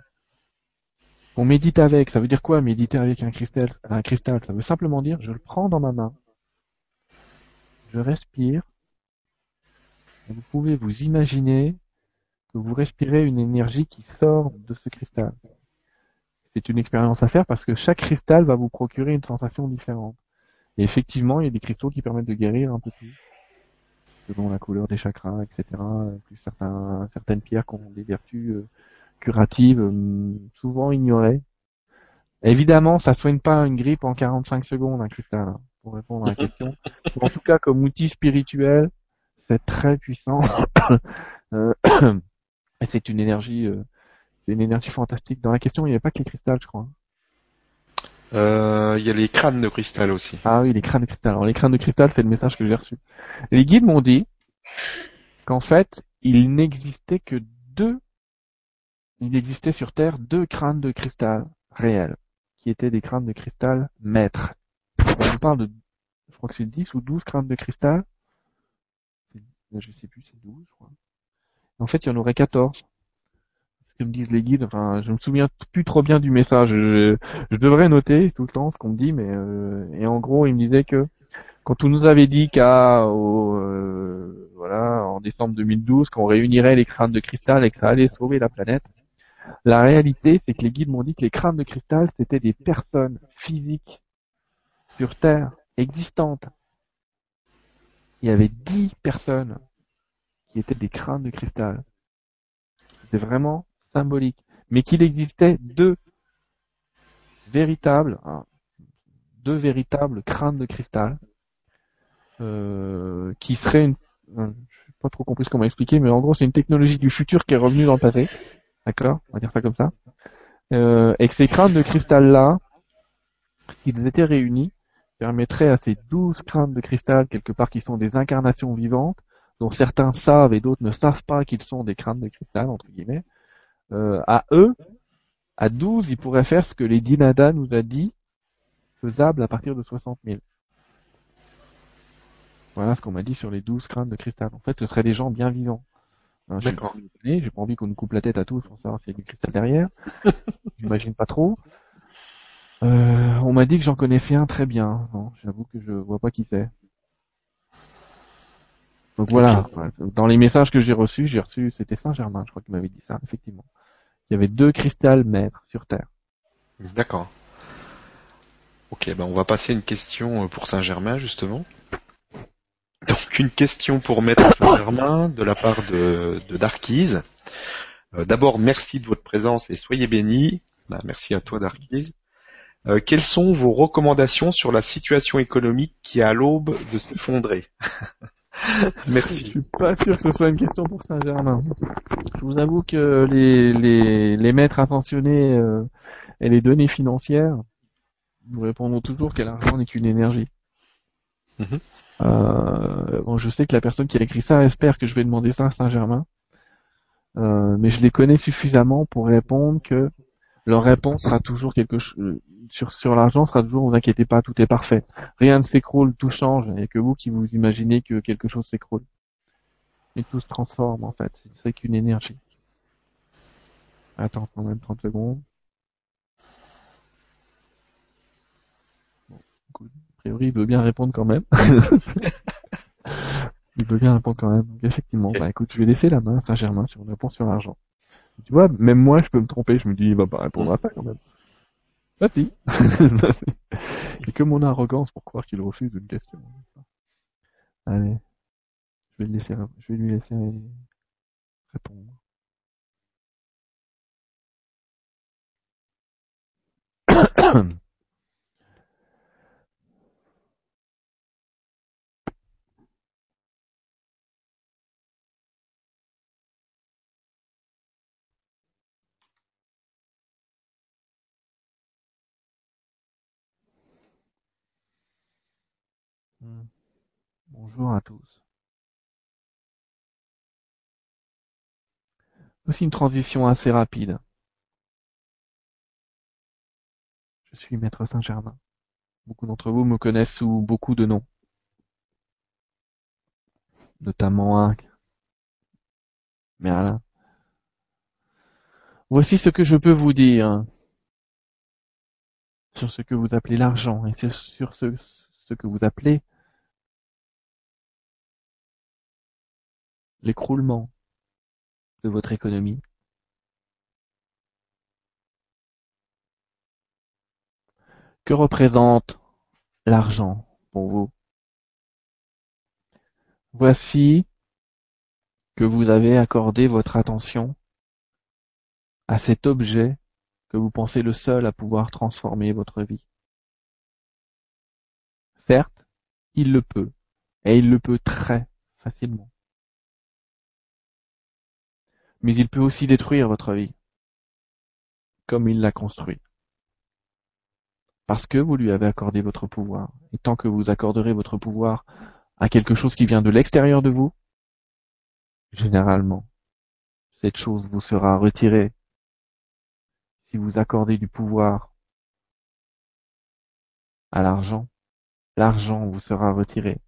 On médite avec, ça veut dire quoi méditer avec un cristal, un cristal? Ça veut simplement dire, je le prends dans ma main, je respire, vous pouvez vous imaginer que vous respirez une énergie qui sort de ce cristal. C'est une expérience à faire parce que chaque cristal va vous procurer une sensation différente. Et effectivement, il y a des cristaux qui permettent de guérir un peu plus, selon la couleur des chakras, etc. Plus certaines pierres qui ont des vertus euh, curatives, euh, souvent ignorées. Évidemment, ça soigne pas une grippe en 45 secondes, un cristal, hein, pour répondre à la question. en tout cas, comme outil spirituel, c'est très puissant. <coughs> Euh, <coughs> c'est une énergie, euh, c'est une énergie fantastique. Dans la question, il n'y avait pas que les cristals, je crois. Euh, il y a les crânes de cristal aussi. Ah oui, les crânes de cristal. Alors les crânes de cristal, c'est le message que j'ai reçu. Les guides m'ont dit qu'en fait, il n'existait que deux, il existait sur Terre deux crânes de cristal réels, qui étaient des crânes de cristal maîtres. On parle de, je crois que c'est 10 ou 12 crânes de cristal je sais plus, c'est 12, je crois. En fait, il y en aurait 14. Ce que me disent les guides, enfin, je me souviens plus trop bien du message. Je, devrais noter tout le temps ce qu'on me dit, mais euh, et en gros, il me disait que quand on nous avait dit qu'à euh, voilà en décembre 2012 qu'on réunirait les crânes de cristal et que ça allait sauver la planète, la réalité c'est que les guides m'ont dit que les crânes de cristal c'était des personnes physiques sur Terre existantes il y avait dix personnes qui étaient des crânes de cristal. C'était vraiment symbolique. Mais qu'il existait deux véritables, hein, deux véritables crânes de cristal, euh, qui seraient une, euh, je n'ai pas trop compris ce qu'on m'a expliqué, mais en gros c'est une technologie du futur qui est revenue dans le passé, d'accord, on va dire ça comme ça, euh, et que ces crânes de cristal là, ils étaient réunis, permettrait à ces douze crânes de cristal, quelque part, qui sont des incarnations vivantes, dont certains savent et d'autres ne savent pas qu'ils sont des crânes de cristal, entre guillemets, euh, à eux, à douze, ils pourraient faire ce que les Dinada nous a dit, faisable à partir de 60 000. Voilà ce qu'on m'a dit sur les douze crânes de cristal. En fait, ce seraient des gens bien vivants. Hein, D'accord. J'ai pas envie qu'on nous coupe la tête à tous pour savoir s'il y a du cristal derrière. <laughs> J'imagine pas trop. Euh, on m'a dit que j'en connaissais un très bien. j'avoue que je vois pas qui c'est. Donc voilà. Dans les messages que j'ai reçus, j'ai reçu, c'était Saint-Germain, je crois qu'il m'avait dit ça, effectivement. Il y avait deux cristals maîtres sur Terre. D'accord. Ok, ben on va passer une question pour Saint-Germain justement. Donc une question pour Maître <coughs> Saint-Germain de la part de, de Darkise. Euh, d'abord, merci de votre présence et soyez bénis. Ben, merci à toi Darkise. Euh, quelles sont vos recommandations sur la situation économique qui est à l'aube de s'effondrer <laughs> Merci. Je suis pas sûr que ce soit une question pour Saint-Germain. Je vous avoue que les, les, les maîtres ascensionnés euh, et les données financières nous répondront toujours que l'argent n'est qu'une énergie. Mhm. Euh, bon, je sais que la personne qui a écrit ça espère que je vais demander ça à Saint-Germain, mais je les connais suffisamment pour répondre que leur réponse sera toujours quelque chose sur sur l'argent sera toujours vous inquiétez pas tout est parfait. Rien ne s'écroule tout change. Et que vous qui vous imaginez que quelque chose s'écroule. Et tout se transforme en fait. C'est qu'une énergie. Attends quand même 30 secondes. Bon, a priori il veut bien répondre quand même. <laughs> Il veut bien répondre quand même. Effectivement bah écoute je vais laisser la main à Saint-Germain si on répond sur l'argent tu vois, même moi, je peux me tromper. Je me dis, il va pas répondre à ça quand même. Ah si. <laughs> Et que mon arrogance pour croire qu'il refuse une question. Allez. Je vais, le laisser, je vais lui laisser répondre. <coughs> Bonjour à tous. Aussi une transition assez rapide. Je suis Maître Saint-Germain. Beaucoup d'entre vous me connaissent sous beaucoup de noms. Notamment un. Merlin. Voici ce que je peux vous dire sur ce que vous appelez l'argent et sur ce que vous appelez l'écroulement de votre économie. Que représente l'argent pour vous? Voici que vous avez accordé votre attention à cet objet que vous pensez le seul à pouvoir transformer votre vie. Certes, il le peut, et il le peut très facilement mais il peut aussi détruire votre vie, comme il l'a construit. Parce que vous lui avez accordé votre pouvoir. Et tant que vous accorderez votre pouvoir à quelque chose qui vient de l'extérieur de vous, généralement, cette chose vous sera retirée. Si vous accordez du pouvoir à l'argent, l'argent vous sera retiré.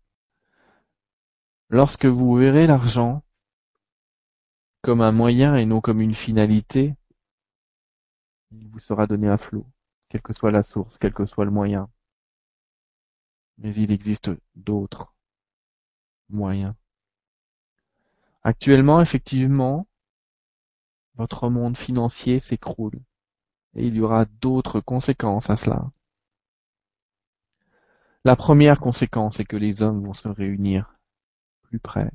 Lorsque vous verrez l'argent comme un moyen et non comme une finalité, il vous sera donné à flot, quelle que soit la source, quel que soit le moyen. Mais il existe d'autres moyens. Actuellement, effectivement, votre monde financier s'écroule et il y aura d'autres conséquences à cela. La première conséquence est que les hommes vont se réunir plus près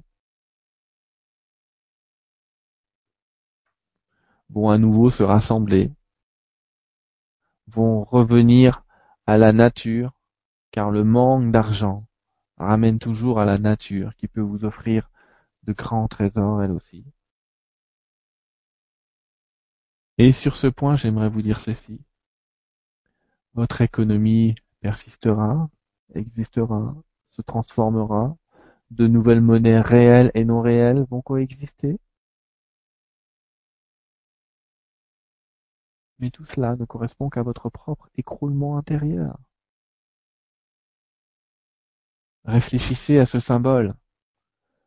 vont à nouveau se rassembler, vont revenir à la nature, car le manque d'argent ramène toujours à la nature qui peut vous offrir de grands trésors elle aussi. Et sur ce point, j'aimerais vous dire ceci. Votre économie persistera, existera, se transformera, de nouvelles monnaies réelles et non réelles vont coexister, Mais tout cela ne correspond qu'à votre propre écroulement intérieur. Réfléchissez à ce symbole.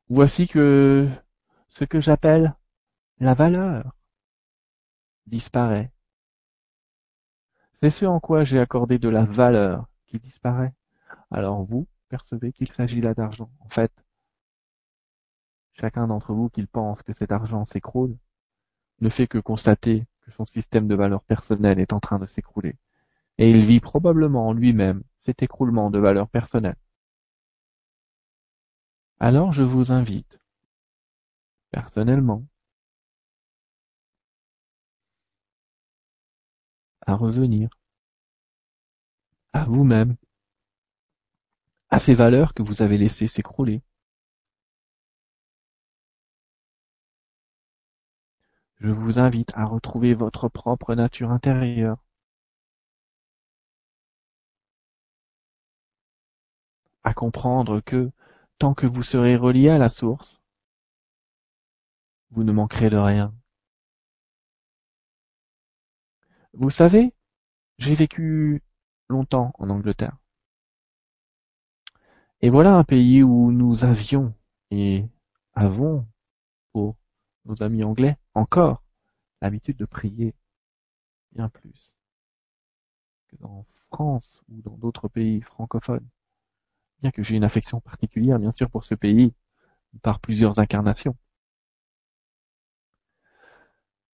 Voici que ce que j'appelle la valeur disparaît. C'est ce en quoi j'ai accordé de la valeur qui disparaît. Alors vous percevez qu'il s'agit là d'argent. En fait, chacun d'entre vous qui pense que cet argent s'écroule ne fait que constater que son système de valeurs personnelles est en train de s'écrouler, et il vit probablement en lui-même cet écroulement de valeurs personnelles. Alors je vous invite, personnellement, à revenir à vous-même, à ces valeurs que vous avez laissées s'écrouler. Je vous invite à retrouver votre propre nature intérieure. À comprendre que, tant que vous serez relié à la source, vous ne manquerez de rien. Vous savez, j'ai vécu longtemps en Angleterre. Et voilà un pays où nous avions et avons, pour nos amis anglais, encore l'habitude de prier bien plus que dans France ou dans d'autres pays francophones. Bien que j'ai une affection particulière, bien sûr, pour ce pays, par plusieurs incarnations.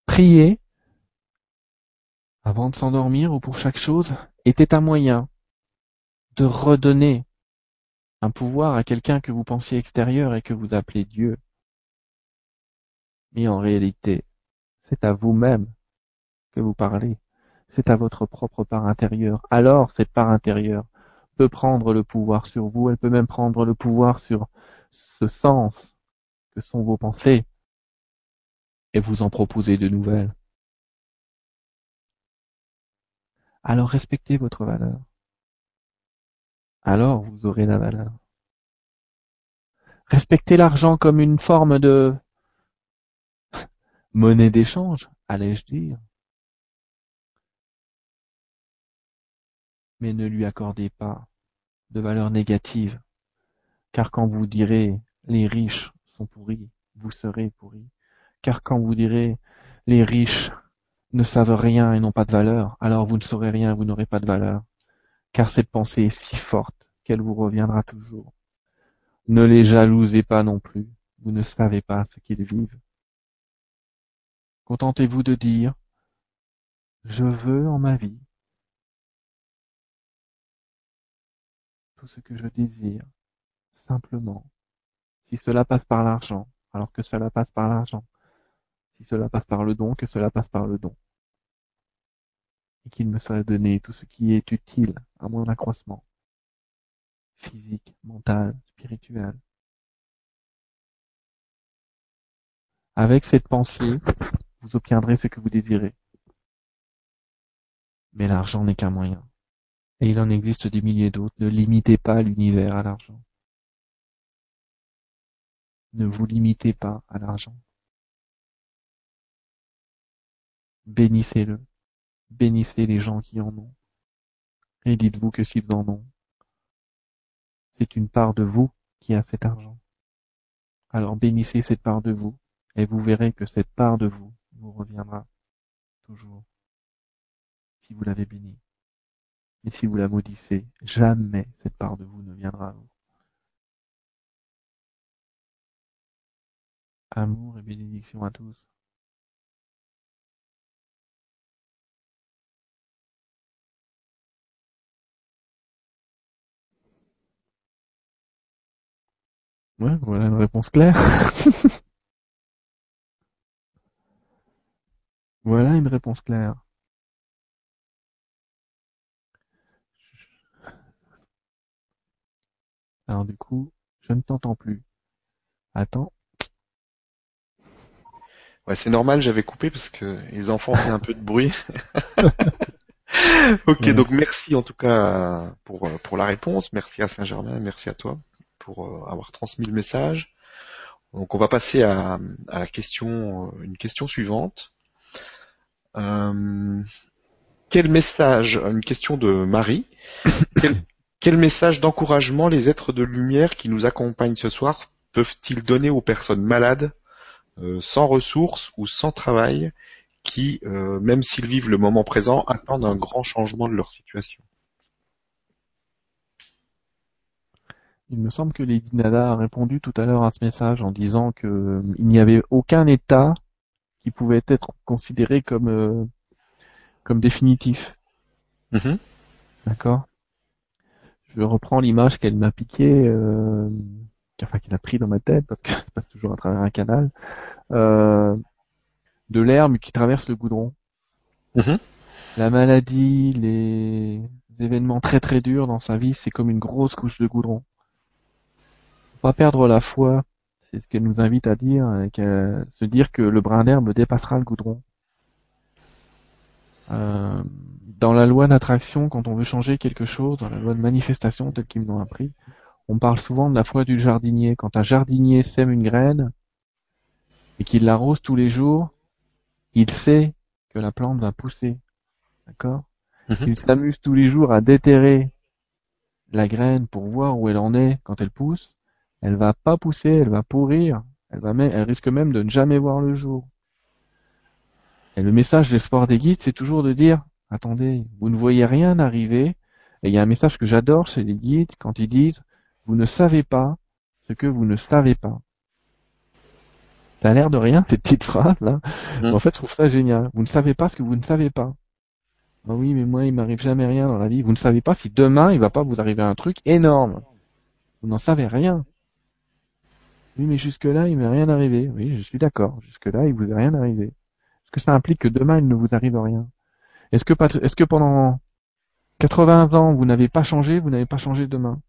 Prier, avant de s'endormir ou pour chaque chose, était un moyen de redonner un pouvoir à quelqu'un que vous pensiez extérieur et que vous appelez Dieu. Mais en réalité, c'est à vous-même que vous parlez. c'est à votre propre part intérieure. Alors cette part intérieure peut prendre le pouvoir sur vous, elle peut même prendre le pouvoir sur ce sens que sont vos pensées et vous en proposer de nouvelles. Alors respectez votre valeur. Alors vous aurez la valeur. Respectez l'argent comme une forme de monnaie d'échange, allais-je dire. Mais ne lui accordez pas de valeur négative, car quand vous direz les riches sont pourris, vous serez pourris, car quand vous direz les riches ne savent rien et n'ont pas de valeur, alors vous ne saurez rien, vous n'aurez pas de valeur, car cette pensée est si forte qu'elle vous reviendra toujours. Ne les jalousez pas non plus, vous ne savez pas ce qu'ils vivent. Contentez-vous de dire Je veux en ma vie tout ce que je désire, simplement, si cela passe par l'argent, alors que cela passe par l'argent, si cela passe par le don, que cela passe par le don. Et qu'il me soit donné tout ce qui est utile à mon accroissement, physique, mental, spirituel. Avec cette pensée, vous obtiendrez ce que vous désirez. Mais l'argent n'est qu'un moyen. Et il en existe des milliers d'autres. Ne limitez pas l'univers à l'argent. Ne vous limitez pas à l'argent. Bénissez-le. Bénissez les gens qui en ont. Et dites-vous que s'ils en ont, c'est une part de vous qui a cet argent. Alors bénissez cette part de vous, et vous verrez que cette part de vous vous reviendra toujours, si vous l'avez béni. Et si vous la maudissez, jamais cette part de vous ne viendra à vous. Amour et bénédiction à tous. Ouais, voilà une réponse claire. <laughs> voilà une réponse claire. Alors du coup, je ne t'entends plus. Attends. Ouais, c'est normal, j'avais coupé parce que les enfants faisaient un peu de bruit. <laughs> ok, donc merci en tout cas pour, pour la réponse. Merci à Saint-Germain, merci à toi pour euh, avoir transmis le message. Donc on va passer à, la question, euh, une question suivante. Euh, quel message, une question de Marie, <coughs> quel, message d'encouragement les êtres de lumière qui nous accompagnent ce soir peuvent-ils donner aux personnes malades, sans ressources ou sans travail, qui, même s'ils vivent le moment présent, attendent un grand changement de leur situation? Il me semble que Lady Nada a répondu tout à l'heure à ce message en disant que euh, il n'y avait aucun état qui pouvait être considéré comme euh, comme définitif. Mm-hmm. D'accord? Je reprends l'image qu'elle m'a piquée, euh, enfin qu'elle a pris dans ma tête parce que <laughs> ça passe toujours à travers un canal, euh, de l'herbe qui traverse le goudron. Mm-hmm. La maladie, les événements très très durs dans sa vie, c'est comme une grosse couche de goudron pas perdre la foi, c'est ce qu'elle nous invite à dire, et se dire que le brin d'herbe dépassera le goudron. Euh, dans la loi d'attraction, quand on veut changer quelque chose, dans la loi de manifestation telle qu'ils m'ont appris, on parle souvent de la foi du jardinier. Quand un jardinier sème une graine et qu'il l'arrose tous les jours, il sait que la plante va pousser. D'accord? Mhm. Il s'amuse tous les jours à déterrer la graine pour voir où elle en est quand elle pousse elle va pas pousser, elle va pourrir, elle va elle risque même de ne jamais voir le jour. Et le message de l'espoir des guides, c'est toujours de dire, attendez, vous ne voyez rien arriver, et il y a un message que j'adore chez les guides quand ils disent, vous ne savez pas ce que vous ne savez pas. Ça a l'air de rien, ces petites phrases là. Mmh. Mais en fait, je trouve ça génial. Vous ne savez pas ce que vous ne savez pas. Ah oui, mais moi, il m'arrive jamais rien dans la vie. Vous ne savez pas si demain, il va pas vous arriver un truc énorme. Vous n'en savez rien. Oui, mais jusque-là, il m'est rien arrivé. Oui, je suis d'accord. Jusque-là, il vous est rien arrivé. Est-ce que ça implique que demain, il ne vous arrive rien? Est-ce que, pendant 80 ans, vous n'avez pas changé, vous n'avez pas changé demain?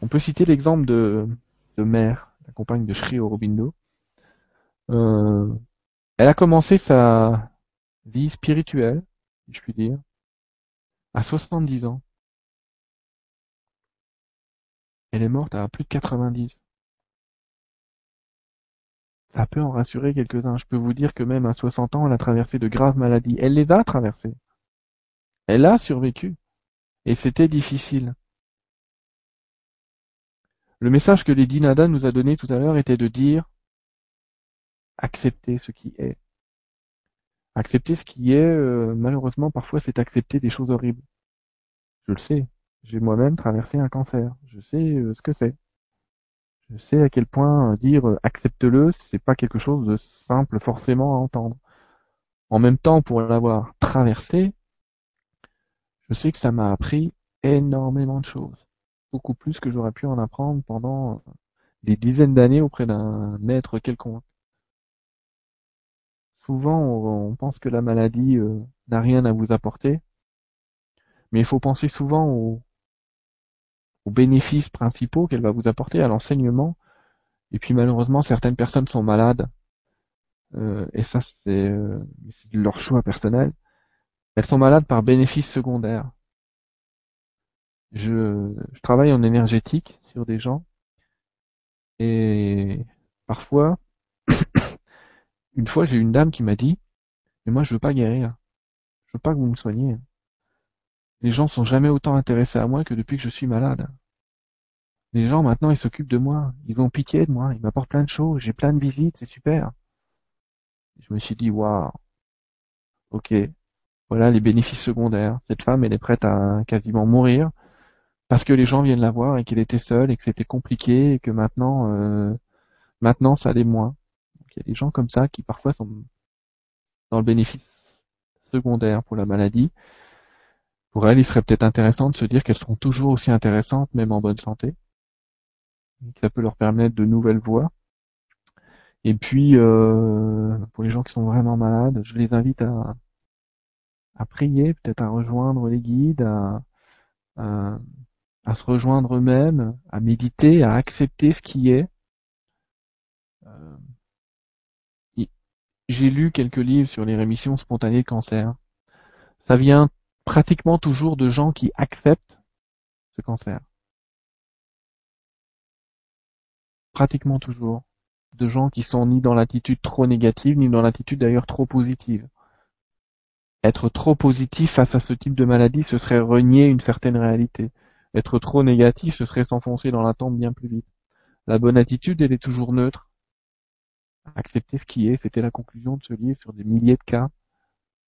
On peut citer l'exemple de, de Mère, la compagne de Sri Aurobindo. Euh, elle a commencé sa vie spirituelle, si je puis dire, à 70 ans. Elle est morte à plus de 90. Ça peut en rassurer quelques-uns. Je peux vous dire que même à 60 ans, elle a traversé de graves maladies. Elle les a traversées. Elle a survécu. Et c'était difficile. Le message que Lady Nada nous a donné tout à l'heure était de dire accepter ce qui est. Accepter ce qui est, euh, malheureusement, parfois, c'est accepter des choses horribles. Je le sais. J'ai moi-même traversé un cancer. Je sais euh, ce que c'est. Je sais à quel point euh, dire accepte-le, c'est pas quelque chose de simple forcément à entendre. En même temps, pour l'avoir traversé, je sais que ça m'a appris énormément de choses. Beaucoup plus que j'aurais pu en apprendre pendant des dizaines d'années auprès d'un maître quelconque. Souvent, on, pense que la maladie euh, n'a rien à vous apporter, mais il faut penser souvent bénéfices principaux qu'elle va vous apporter, à l'enseignement. Et puis malheureusement, certaines personnes sont malades, euh, et ça c'est euh, leur choix personnel. Elles sont malades par bénéfices secondaires. Je, je travaille en énergétique sur des gens, et parfois <coughs> une fois, j'ai une dame qui m'a dit, mais moi je veux pas guérir. Je veux pas que vous me soigniez. Les gens sont jamais autant intéressés à moi que depuis que je suis malade. Les gens maintenant ils s'occupent de moi, ils ont pitié de moi, ils m'apportent plein de choses, j'ai plein de visites, c'est super. Je me suis dit waouh, ok, voilà les bénéfices secondaires. Cette femme elle est prête à quasiment mourir parce que les gens viennent la voir et qu'elle était seule et que c'était compliqué et que maintenant euh, maintenant ça allait moins. Il y a des gens comme ça qui parfois sont dans le bénéfice secondaire pour la maladie. Pour elles, il serait peut-être intéressant de se dire qu'elles seront toujours aussi intéressantes, même en bonne santé. ça peut leur permettre de nouvelles voies. Et puis, euh, pour les gens qui sont vraiment malades, je les invite à, prier, peut-être à rejoindre les guides, à, à se rejoindre eux-mêmes, à méditer, à accepter ce qui est. Euh, j'ai lu quelques livres sur les rémissions spontanées de cancer. Ça vient pratiquement toujours de gens qui acceptent ce cancer. Pratiquement toujours. De gens qui sont ni dans l'attitude trop négative, ni dans l'attitude d'ailleurs trop positive. Être trop positif face à ce type de maladie, ce serait renier une certaine réalité. Être trop négatif, ce serait s'enfoncer dans la tombe bien plus vite. La bonne attitude, elle est toujours neutre accepter ce qui est. C'était la conclusion de ce livre sur des milliers de cas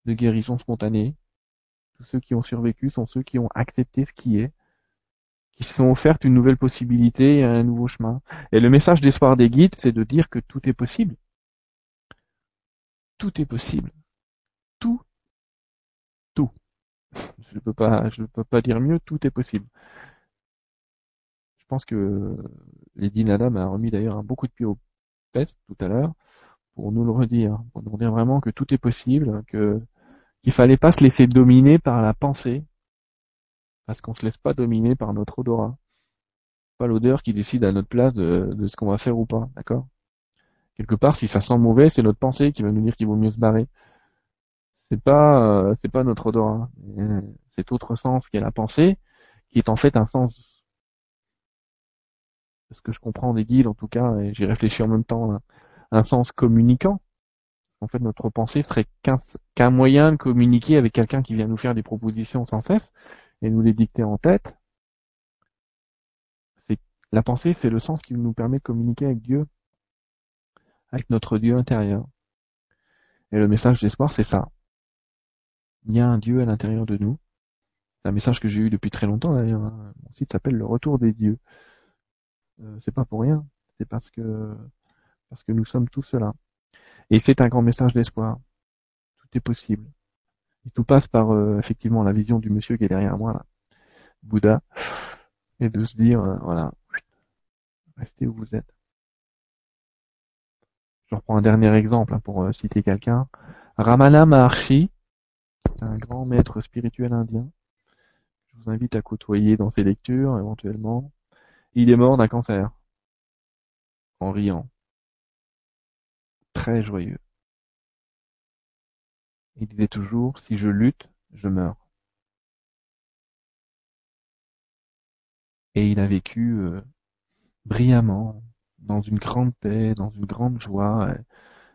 de guérison spontanée. Tous ceux qui ont survécu sont ceux qui ont accepté ce qui est, qui se sont offertes une nouvelle possibilité et un nouveau chemin. Et le message d'espoir des guides, c'est de dire que tout est possible. Tout est possible. Tout. Tout. Je ne peux pas, je peux pas dire mieux, tout est possible. Je pense que Lady Nada m'a remis d'ailleurs un beaucoup de pied au tout à l'heure pour nous le redire, pour nous dire vraiment que tout est possible, que qu'il fallait pas se laisser dominer par la pensée, parce qu'on se laisse pas dominer par notre odorat. Pas l'odeur qui décide à notre place de, ce qu'on va faire ou pas, d'accord? Quelque part, si ça sent mauvais, c'est notre pensée qui va nous dire qu'il vaut mieux se barrer. C'est pas, euh, c'est pas notre odorat. Cet autre sens qui est la pensée, qui est en fait un sens ce que je comprends des guides en tout cas, et j'y réfléchis en même temps, un sens communicant. En fait, notre pensée serait qu'un moyen de communiquer avec quelqu'un qui vient nous faire des propositions sans cesse et nous les dicter en tête. La pensée, c'est le sens qui nous permet de communiquer avec Dieu, avec notre Dieu intérieur. Et le message d'espoir, c'est ça. Il y a un Dieu à l'intérieur de nous. C'est un message que j'ai eu depuis très longtemps d'ailleurs. Hein. Mon site s'appelle Le Retour des Dieux. Euh, c'est pas pour rien. C'est parce que parce que nous sommes tous cela. Et c'est un grand message d'espoir. Tout est possible. Et tout passe par euh, effectivement la vision du monsieur qui est derrière moi là, Bouddha, et de se dire euh, voilà, restez où vous êtes. Je reprends un dernier exemple hein, pour citer quelqu'un. Ramana Maharshi, un grand maître spirituel indien. Je vous invite à côtoyer dans ses lectures éventuellement. Il est mort d'un cancer. En riant. Très joyeux. Il disait toujours, si je lutte, je meurs. Et il a vécu euh, brillamment, dans une grande paix, dans une grande joie.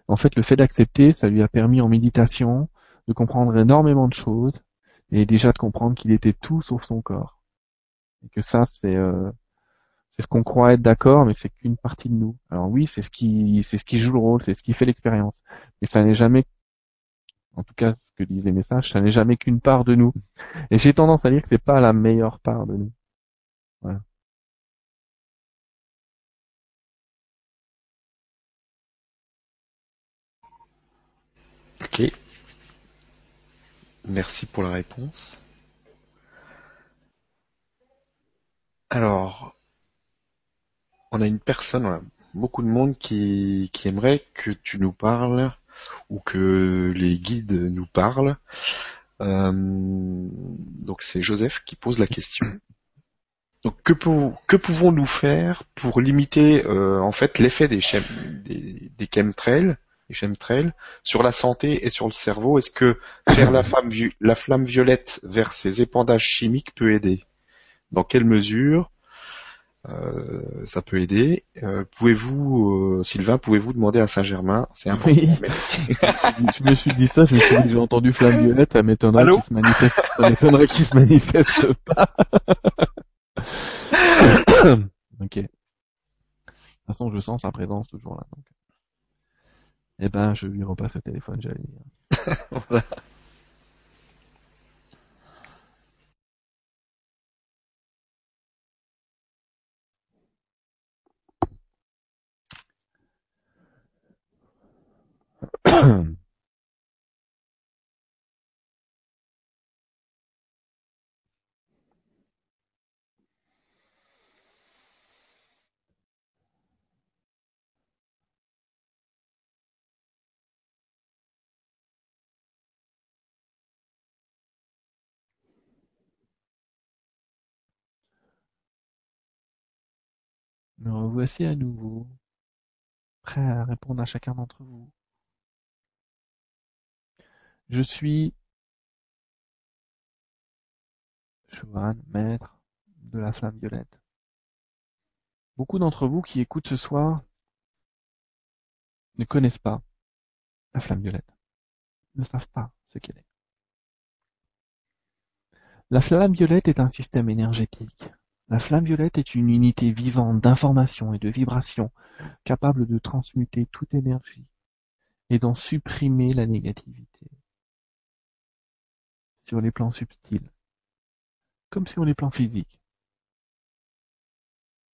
En fait, le fait d'accepter, ça lui a permis en méditation de comprendre énormément de choses et déjà de comprendre qu'il était tout sauf son corps. Et que ça, c'est euh, c'est ce qu'on croit être d'accord, mais c'est qu'une partie de nous. Alors oui, c'est ce qui c'est ce qui joue le rôle, c'est ce qui fait l'expérience. Mais ça n'est jamais, en tout cas, ce que disent les messages, ça n'est jamais qu'une part de nous. Et j'ai tendance à dire que c'est pas la meilleure part de nous. Voilà. Ok. Merci pour la réponse. Alors, on a une personne, beaucoup de monde qui, aimerait que tu nous parles ou que les guides nous parlent. Euh, donc c'est Joseph qui pose la question. Donc que, pou- que pouvons-nous faire pour limiter euh, en fait l'effet des, chem- chemtrails, sur la santé et sur le cerveau? Est-ce que faire la flamme violette vers ces épandages chimiques peut aider? Dans quelle mesure euh, ça peut aider Euh, Pouvez-vous, euh, Sylvain, pouvez-vous demander à Saint-Germain? C'est important. Oui. Merci. je me suis dit ça, je me suis dit j'ai entendu flamme violette, ça m'étonnerait qu'il se manifeste, ça m'étonnerait qu'il se manifeste pas. <coughs> ok. De toute façon, je sens sa présence toujours là. Donc. Eh ben, je lui repasse le téléphone, j'allais dire. <laughs> <laughs> Voilà. <coughs> Me revoici à nouveau, prêt à répondre à chacun d'entre vous. Je suis Johan, maître de la flamme violette. Beaucoup d'entre vous qui écoutent ce soir ne connaissent pas la flamme violette, ne savent pas ce qu'elle est. La flamme violette est un système énergétique. La flamme violette est une unité vivante d'information et de vibration capable de transmuter toute énergie et d'en supprimer la négativité sur les plans subtils comme sur les plans physiques.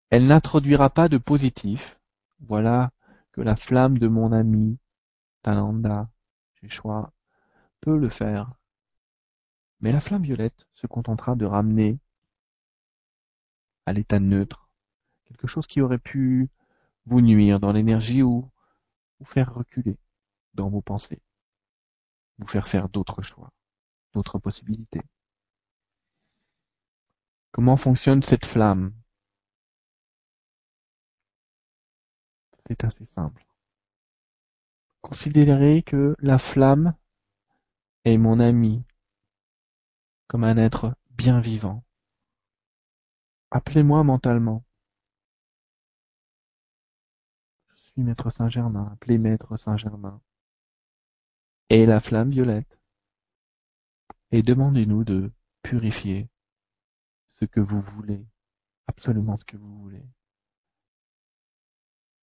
Elle n'introduira pas de positif. Voilà que la flamme de mon ami Tananda Sheshwa peut le faire. Mais la flamme violette se contentera de ramener à l'état neutre quelque chose qui aurait pu vous nuire dans l'énergie ou vous faire reculer dans vos pensées, vous faire faire d'autres choix, d'autres possibilités. Comment fonctionne cette flamme? C'est assez simple. Considérez que la flamme est mon ami, comme un être bien vivant. Appelez-moi mentalement. Je suis maître Saint-Germain, appelez maître Saint-Germain. Et la flamme violette. Et demandez-nous de purifier ce que vous voulez, absolument ce que vous voulez.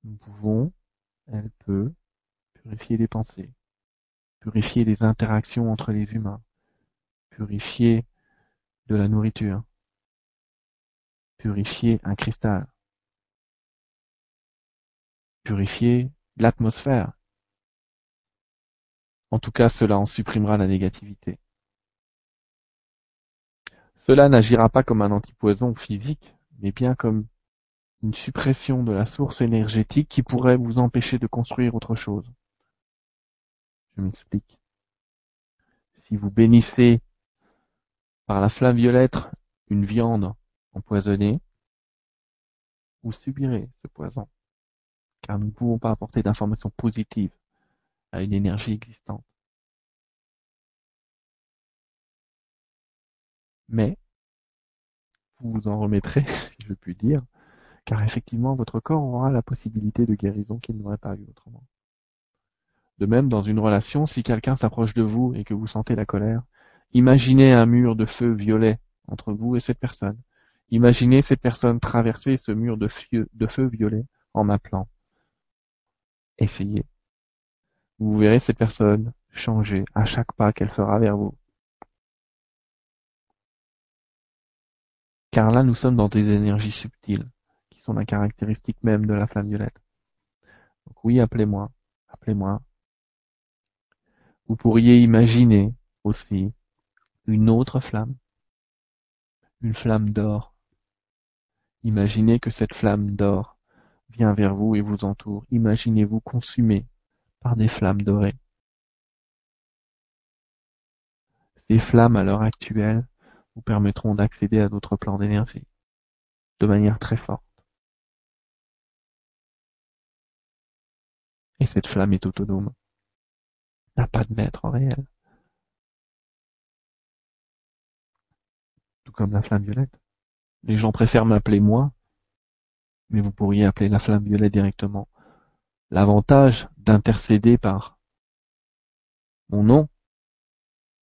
Nous pouvons, elle peut, purifier les pensées, purifier les interactions entre les humains, purifier de la nourriture, purifier un cristal, purifier l'atmosphère. En tout cas, cela en supprimera la négativité. Cela n'agira pas comme un antipoison physique, mais bien comme une suppression de la source énergétique qui pourrait vous empêcher de construire autre chose. Je m'explique. si vous bénissez par la flamme violette une viande empoisonnée, vous subirez ce poison, car nous ne pouvons pas apporter d'informations positives à une énergie existante. Mais, vous vous en remettrez, <laughs> si je puis dire, car effectivement votre corps aura la possibilité de guérison qu'il n'aurait pas eu autrement. De même, dans une relation, si quelqu'un s'approche de vous et que vous sentez la colère, imaginez un mur de feu violet entre vous et cette personne. Imaginez cette personne traverser ce mur de feu, violet en m'appelant. Essayez. Vous verrez cette personne changer à chaque pas qu'elle fera vers vous. Car là, nous sommes dans des énergies subtiles, qui sont la caractéristique même de la flamme violette. Donc oui, appelez-moi, appelez-moi, vous pourriez imaginer aussi une autre flamme, une flamme d'or. Imaginez que cette flamme d'or vient vers vous et vous entoure. Imaginez-vous consumé par des flammes dorées. Ces flammes à l'heure actuelle vous permettront d'accéder à d'autres plans d'énergie de manière très forte. Et cette flamme est autonome n'a pas de maître réel. Tout comme la flamme violette. Les gens préfèrent m'appeler moi, mais vous pourriez appeler la flamme violette directement. L'avantage d'intercéder par mon nom,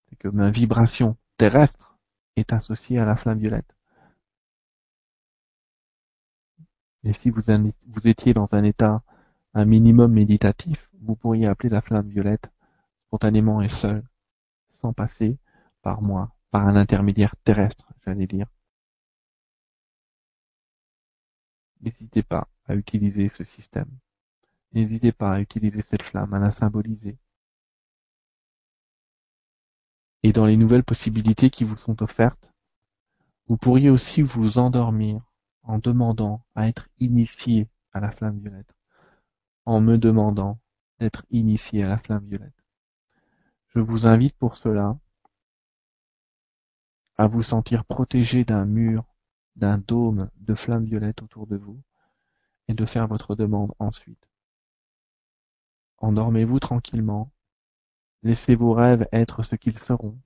c'est que ma vibration terrestre est associée à la flamme violette. Et si vous, vous étiez dans un état un minimum méditatif, vous pourriez appeler la flamme violette spontanément et seul, sans passer par moi, par un intermédiaire terrestre, j'allais dire. N'hésitez pas à utiliser ce système. N'hésitez pas à utiliser cette flamme, à la symboliser. Et dans les nouvelles possibilités qui vous sont offertes, vous pourriez aussi vous endormir en demandant à être initié à la flamme violette, en me demandant d'être initié à la flamme violette. Je vous invite pour cela à vous sentir protégé d'un mur, d'un dôme de flammes violettes autour de vous, et de faire votre demande ensuite. Endormez-vous tranquillement, laissez vos rêves être ce qu'ils seront,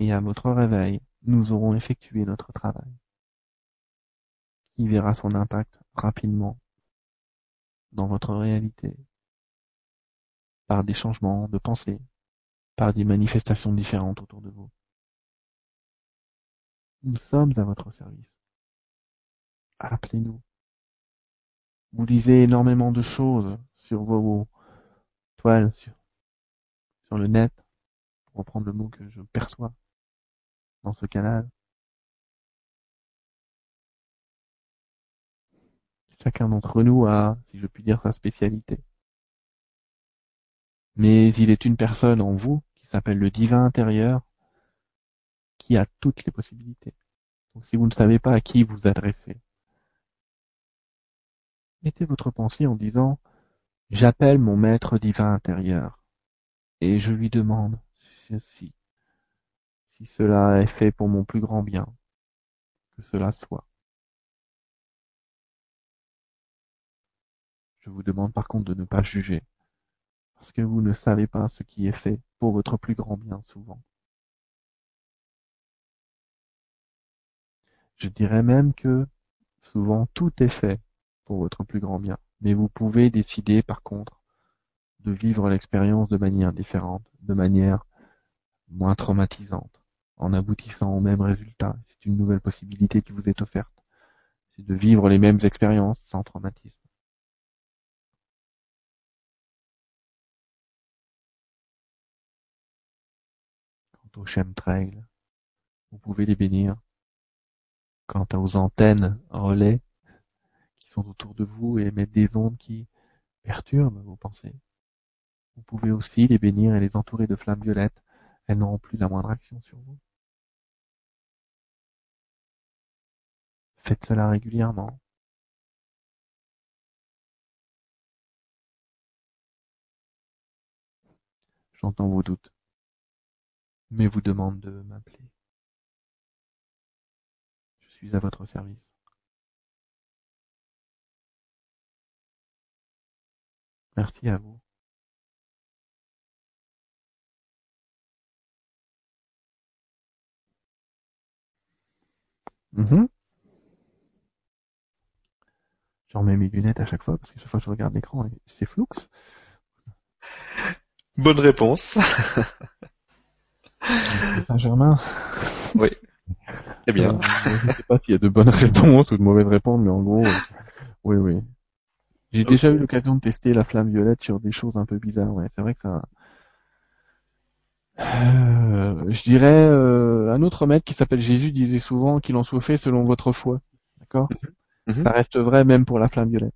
et à votre réveil, nous aurons effectué notre travail, qui verra son impact rapidement dans votre réalité? Par des changements de pensée, par des manifestations différentes autour de vous. Nous sommes à votre service. Appelez-nous. Vous lisez énormément de choses sur vos sur, sur le net, pour reprendre le mot que je perçois dans ce canal. Chacun d'entre nous a, si je puis dire, sa spécialité. Mais il est une personne en vous, qui s'appelle le divin intérieur, qui a toutes les possibilités. Donc si vous ne savez pas à qui vous adresser, mettez votre pensée en disant J'appelle mon maître divin intérieur et je lui demande. Si cela est fait pour mon plus grand bien, que cela soit. Je vous demande par contre de ne pas juger parce que vous ne savez pas ce qui est fait pour votre plus grand bien souvent. Je dirais même que souvent tout est fait pour votre plus grand bien, mais vous pouvez décider par contre de vivre l'expérience de manière différente, de manière moins traumatisante, en aboutissant au même résultat. C'est une nouvelle possibilité qui vous est offerte. C'est de vivre les mêmes expériences sans traumatisme. aux chemtrails, vous pouvez les bénir. Quant aux antennes relais sont autour de vous et émettent des ondes qui perturbent vos pensées, vous pouvez aussi les bénir et les entourer de flammes violettes. Elles n'auront plus la moindre action sur vous. Faites cela régulièrement. J'entends vos doutes. Mais vous demande de m'appeler. Je suis à votre service. Merci à vous. Mhm. Je remets mes lunettes à chaque fois parce que chaque fois que je regarde l'écran, c'est flou. Bonne réponse. Saint-Germain. Oui. Eh bien. Euh, je ne sais pas s'il y a de bonnes réponses ou de mauvaises réponses, mais en gros, euh, oui, oui. J'ai déjà eu l'occasion de tester la flamme violette sur des choses un peu bizarres. Ouais, c'est vrai que ça. Euh, je dirais euh, un autre maître qui s'appelle Jésus disait souvent qu'il en soit fait selon votre foi. D'accord? Mhm. Ça reste vrai même pour la flamme violette.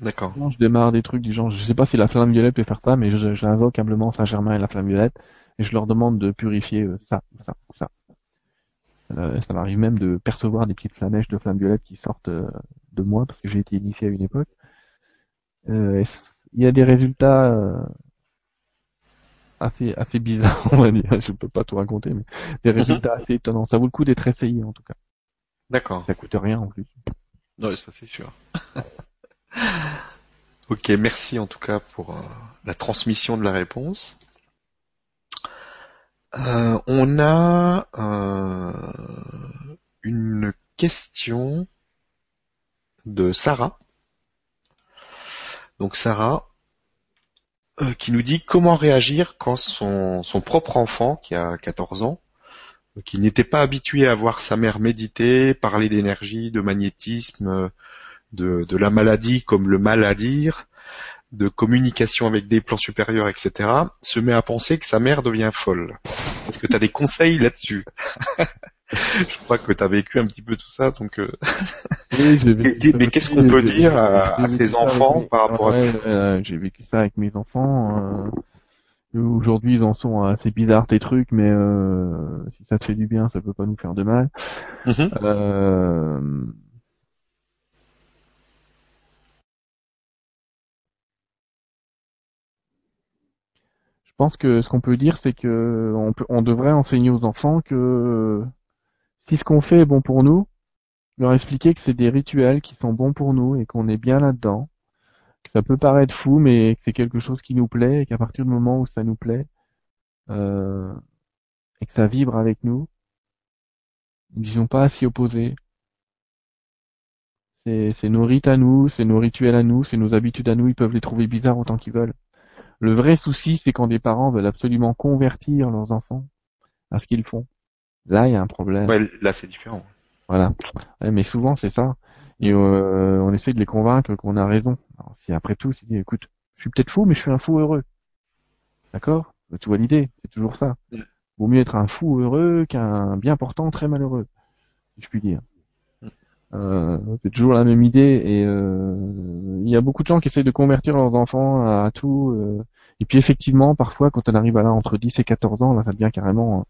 D'accord. Je démarre des trucs du genre, je sais pas si la flamme violette peut faire ça, mais je- j'invoque humblement Saint-Germain et la flamme violette et je leur demande de purifier euh, ça, ça, ça. Euh, ça m'arrive même de percevoir des petites flamèches de flamme violette qui sortent euh, de moi parce que j'ai été initié à une époque. Euh, il y a des résultats euh, assez assez bizarres, <laughs> on va dire. Je peux pas tout raconter, mais des résultats assez étonnants. Ça vaut le coup d'être essayé en tout cas. D'accord. Ça coûte rien en plus. Non, ça c'est sûr. <laughs> ok, merci en tout cas pour euh, la transmission de la réponse. Euh, on a euh, une question de Sarah. Donc Sarah, euh, qui nous dit comment réagir quand son, propre enfant, qui a 14 ans, qui n'était pas habitué à voir sa mère méditer, parler d'énergie, de magnétisme, de, de la maladie comme le mal à dire, de communication avec des plans supérieurs, etc., se met à penser que sa mère devient folle. Est-ce que tu as des conseils là-dessus? <laughs> Je crois que tu as vécu un petit peu tout ça, donc... euh, Oui, vécu <laughs> ça mais qu'est-ce qu'on peut dire à- ses enfants mes- par rapport à euh, J'ai vécu ça avec mes enfants. euh, Aujourd'hui, ils en sont assez bizarres tes trucs, mais euh, si ça te fait du bien, ça peut pas nous faire de mal. Mhm. Euh, pense que ce qu'on peut dire, c'est que on, peut, on devrait enseigner aux enfants que si ce qu'on fait est bon pour nous, leur expliquer que c'est des rituels qui sont bons pour nous et qu'on est bien là-dedans, que ça peut paraître fou, mais que c'est quelque chose qui nous plaît et qu'à partir du moment où ça nous plaît euh, et que ça vibre avec nous, sont pas à s'y opposer. C'est nos rites à nous, c'est nos rituels à nous, c'est nos habitudes à nous, ils peuvent les trouver bizarres autant qu'ils veulent. Le vrai souci, c'est quand des parents veulent absolument convertir leurs enfants à ce qu'ils font. Là, il y a un problème. Ouais, là c'est différent. Voilà. Ouais, mais souvent, c'est ça. Et euh, on essaie de les convaincre qu'on a raison. Alors, si après tout, dis, écoute, je suis peut-être fou, mais je suis un fou heureux. D'accord? Tu vois l'idée, c'est toujours ça. Vaut mieux être un fou heureux qu'un bien portant très malheureux, si je puis dire. Euh, c'est toujours la même idée et euh, il y a beaucoup de gens qui essayent de convertir leurs enfants à, tout. euh, et puis effectivement, parfois, quand on arrive à là entre 10 et 14 ans, là, ça devient carrément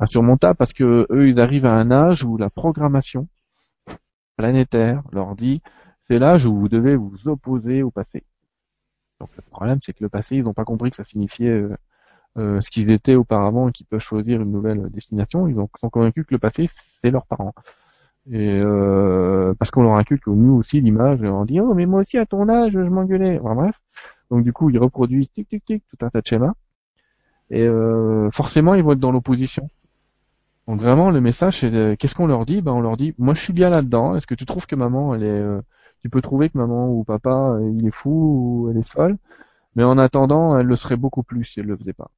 insurmontable parce que eux, ils arrivent à un âge où la programmation planétaire leur dit c'est l'âge où vous devez vous opposer au passé. Donc le problème, c'est que le passé, ils n'ont pas compris que ça signifiait euh, euh, ce qu'ils étaient auparavant et qu'ils peuvent choisir une nouvelle destination. Ils ont, sont convaincus que le passé, c'est leurs parents. Et euh, parce qu'on leur inculque nous aussi l'image, on dit oh mais moi aussi à ton âge je m'engueulais. Enfin, bref. Donc du coup ils reproduisent tic tic tic tout un tas de schémas. Et euh, forcément ils vont être dans l'opposition. Donc vraiment le message c'est de- qu'est-ce qu'on leur dit? Ben on leur dit moi je suis bien là-dedans. Est-ce que tu trouves que maman elle est euh, tu peux trouver que maman ou papa euh, il est fou ou elle est folle, mais en attendant elle le serait beaucoup plus si elle le faisait pas.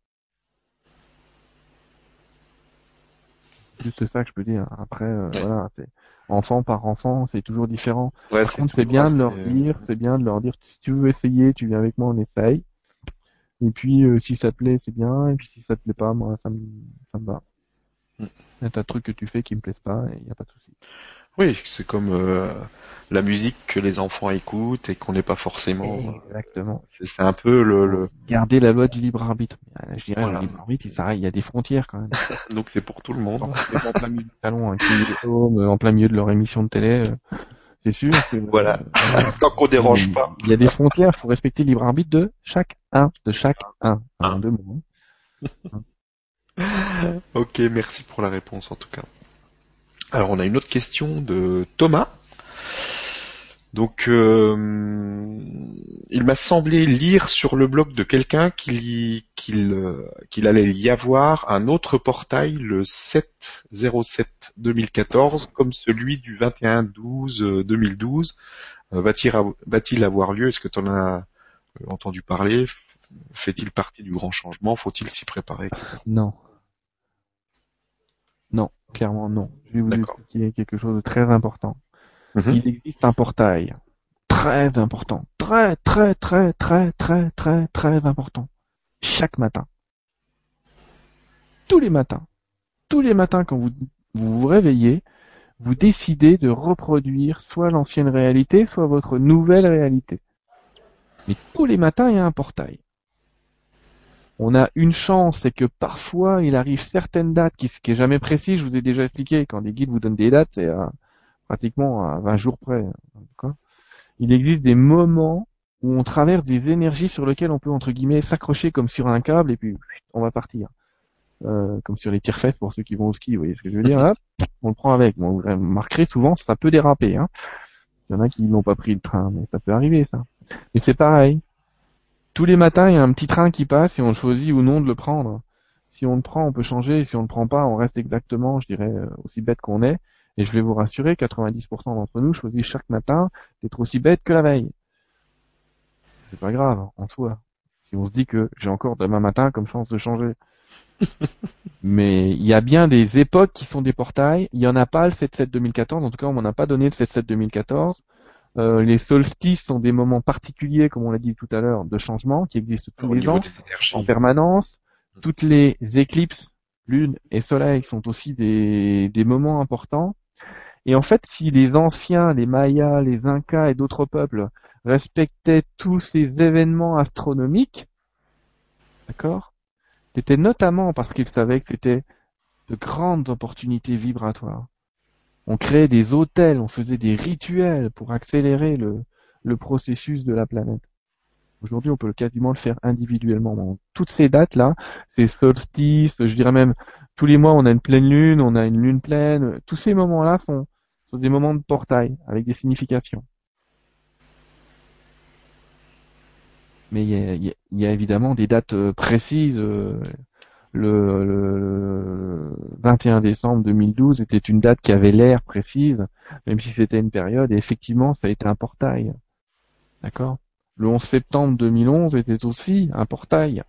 Juste ça que je peux dire. Après euh, Ouais. voilà c'est enfant par enfant c'est toujours différent. Ouais, Par contre, c'est bien de leur dire, c'est bien de leur dire, si tu veux essayer, tu viens avec moi, on essaye. Et puis, euh, si ça te plaît, c'est bien. Et puis, si ça te plaît pas, moi, ça me, ça me va. Mm. Il y a tas de trucs que tu fais qui me plaisent pas, et il n'y a pas de souci. Oui, c'est comme euh, la musique que les enfants écoutent et qu'on n'est pas forcément. Exactement. C'est c'est un peu le, le... Garder la loi du libre arbitre. Euh, Je dirais, Voilà. le libre arbitre, il il y a des frontières quand même. <laughs> donc c'est pour tout le monde. C'est en plein milieu du salon, hein, euh, en plein milieu de leur émission de télé. euh, c'est sûr. Que, voilà. Tant qu'on dérange pas. Il y a des frontières, faut respecter le libre arbitre de chaque un, de chaque un. Un. deux mots. hein. <laughs> Ok, merci pour la réponse en tout cas. Alors on a une autre question de Thomas. Donc euh, il m'a semblé lire sur le blog de quelqu'un qu'il euh, qu'il allait y avoir un autre portail le 7-07-2014 comme celui du 21-12-2012. Euh, Va-t-il av- va-t-il avoir lieu? Est-ce que tu en as euh, entendu parler? Fait-il partie du grand changement? Faut-il s'y préparer? Non. Non, clairement non. Je vais vous expliquer quelque chose de très important. Mhm. Il existe un portail très important, très très très très très très très important. Chaque matin. Tous les matins. Tous les matins quand vous vous, vous réveillez, vous décidez de reproduire soit l'ancienne réalité, soit votre nouvelle réalité. Mais tous les matins, il y a un portail. On a une chance, c'est que parfois, il arrive certaines dates qui, qui est jamais précis. Je vous ai déjà expliqué, quand des guides vous donnent des dates, c'est à- pratiquement à 20 jours près. D'accord? Il existe des moments où on traverse des énergies sur lesquelles on peut, entre guillemets, s'accrocher comme sur un câble et puis on va partir. Euh, comme sur les tire-fesses pour ceux qui vont au ski, vous voyez ce que je veux dire Hop, On le prend avec. Vous remarquerez souvent, ça peut déraper. Hein. Il y en a qui n'ont pas pris le train, mais ça peut arriver ça. Mais c'est pareil. Tous les matins, il y a un petit train qui passe et on choisit ou non de le prendre. Si on le prend, on peut changer. Si on le prend pas, on reste exactement, je dirais, euh, aussi bête qu'on est. Et je vais vous rassurer, 90% d'entre nous choisissent chaque matin d'être aussi bête que la veille. C'est pas grave, en soi. Si on se dit que j'ai encore demain matin comme chance de changer. <laughs> Mais il y a bien des époques qui sont des portails. Il y en a pas le 7-7-2014. En tout cas, on m'en a pas donné le 7-7-2014. Euh, les solstices sont des moments particuliers, comme on l'a dit tout à l'heure, de changement qui existent tous Au les ans en permanence. Toutes les éclipses, lune et soleil sont aussi des, des moments importants. Et en fait, si les anciens, les Mayas, les Incas et d'autres peuples respectaient tous ces événements astronomiques, d'accord, c'était notamment parce qu'ils savaient que c'était de grandes opportunités vibratoires. On créait des hôtels, on faisait des rituels pour accélérer le, processus de la planète. Aujourd'hui, on peut quasiment le faire individuellement. Bon, toutes ces dates-là, ces solstices, je dirais même tous les mois, on a une pleine lune, on a une lune pleine. Tous ces moments-là sont, des moments de portail avec des significations. Mais il y a évidemment des dates euh, précises. euh, Le, le- le 21 décembre 2012 était une date qui avait l'air précise, même si c'était une période. Et effectivement, ça a été un portail. D'accord? Le 11 septembre 2011 était aussi un portail.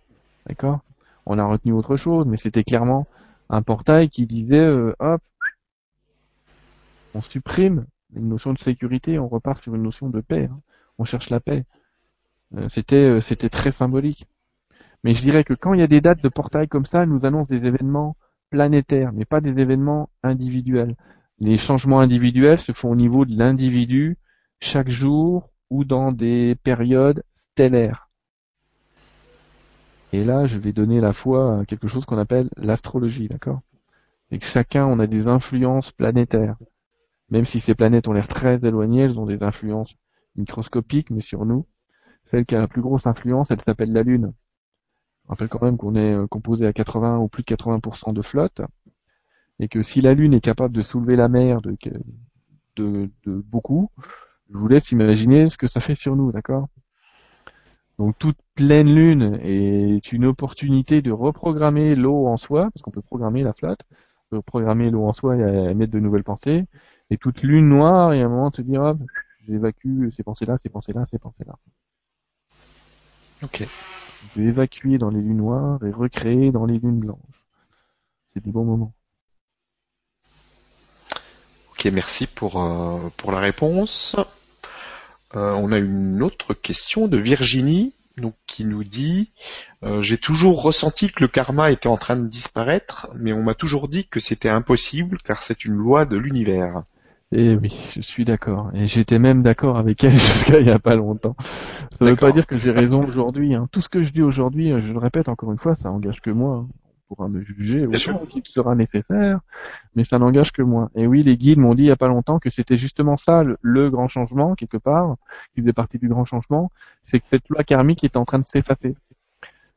D'accord? On a retenu autre chose, mais c'était clairement un portail qui disait, euh, hop, on supprime une notion de sécurité, on repart sur une notion de paix. hein. On cherche la paix. Euh, c'était, euh, c'était très symbolique. Mais je dirais que quand il y a des dates de portail comme ça, elles nous annoncent des événements planétaires, mais pas des événements individuels. Les changements individuels se font au niveau de l'individu chaque jour ou dans des périodes stellaires. Et là, je vais donner la foi à quelque chose qu'on appelle l'astrologie, d'accord? Et que chacun, on a des influences planétaires. Même si ces planètes ont l'air très éloignées, elles ont des influences microscopiques, mais sur nous, celle qui a la plus grosse influence, elle s'appelle la Lune. Je rappelle quand même qu'on est euh, composé à 80 ou plus de 80% de flotte, et que si la Lune est capable de soulever la mer de, de, de beaucoup, je vous laisse imaginer ce que ça fait sur nous, d'accord? Donc toute pleine lune est une opportunité de reprogrammer l'eau en soi, parce qu'on peut programmer la flotte, on peut programmer l'eau en soi et à mettre de nouvelles pensées. Et toute lune noire, il y a un moment se dire, hop, j'évacue ces pensées-là, ces pensées-là, ces pensées-là. Ok. Je vais évacuer dans les lunes noires et recréer dans les lunes blanches. C'est des bons moments. Ok, merci pour, euh, pour la réponse. Euh, on a une autre question de Virginie qui nous dit euh, J'ai toujours ressenti que le karma était en train de disparaître, mais on m'a toujours dit que c'était impossible car c'est une loi de l'univers. Et oui, je suis d'accord. Et j'étais même d'accord avec elle <laughs> jusqu'à il y a pas longtemps. Ça veut D'accord. pas dire que j'ai raison aujourd'hui. hein. Tout ce que je dis aujourd'hui, euh, je le répète encore une fois, ça engage que moi. hein. pourra me juger Bien sûr. autant qu'il sera nécessaire, mais ça n'engage que moi. Et oui, les guides m'ont dit il y a pas longtemps que c'était justement ça le, le grand changement quelque part, qui faisait partie du grand changement, c'est que cette loi karmique est en train de s'effacer.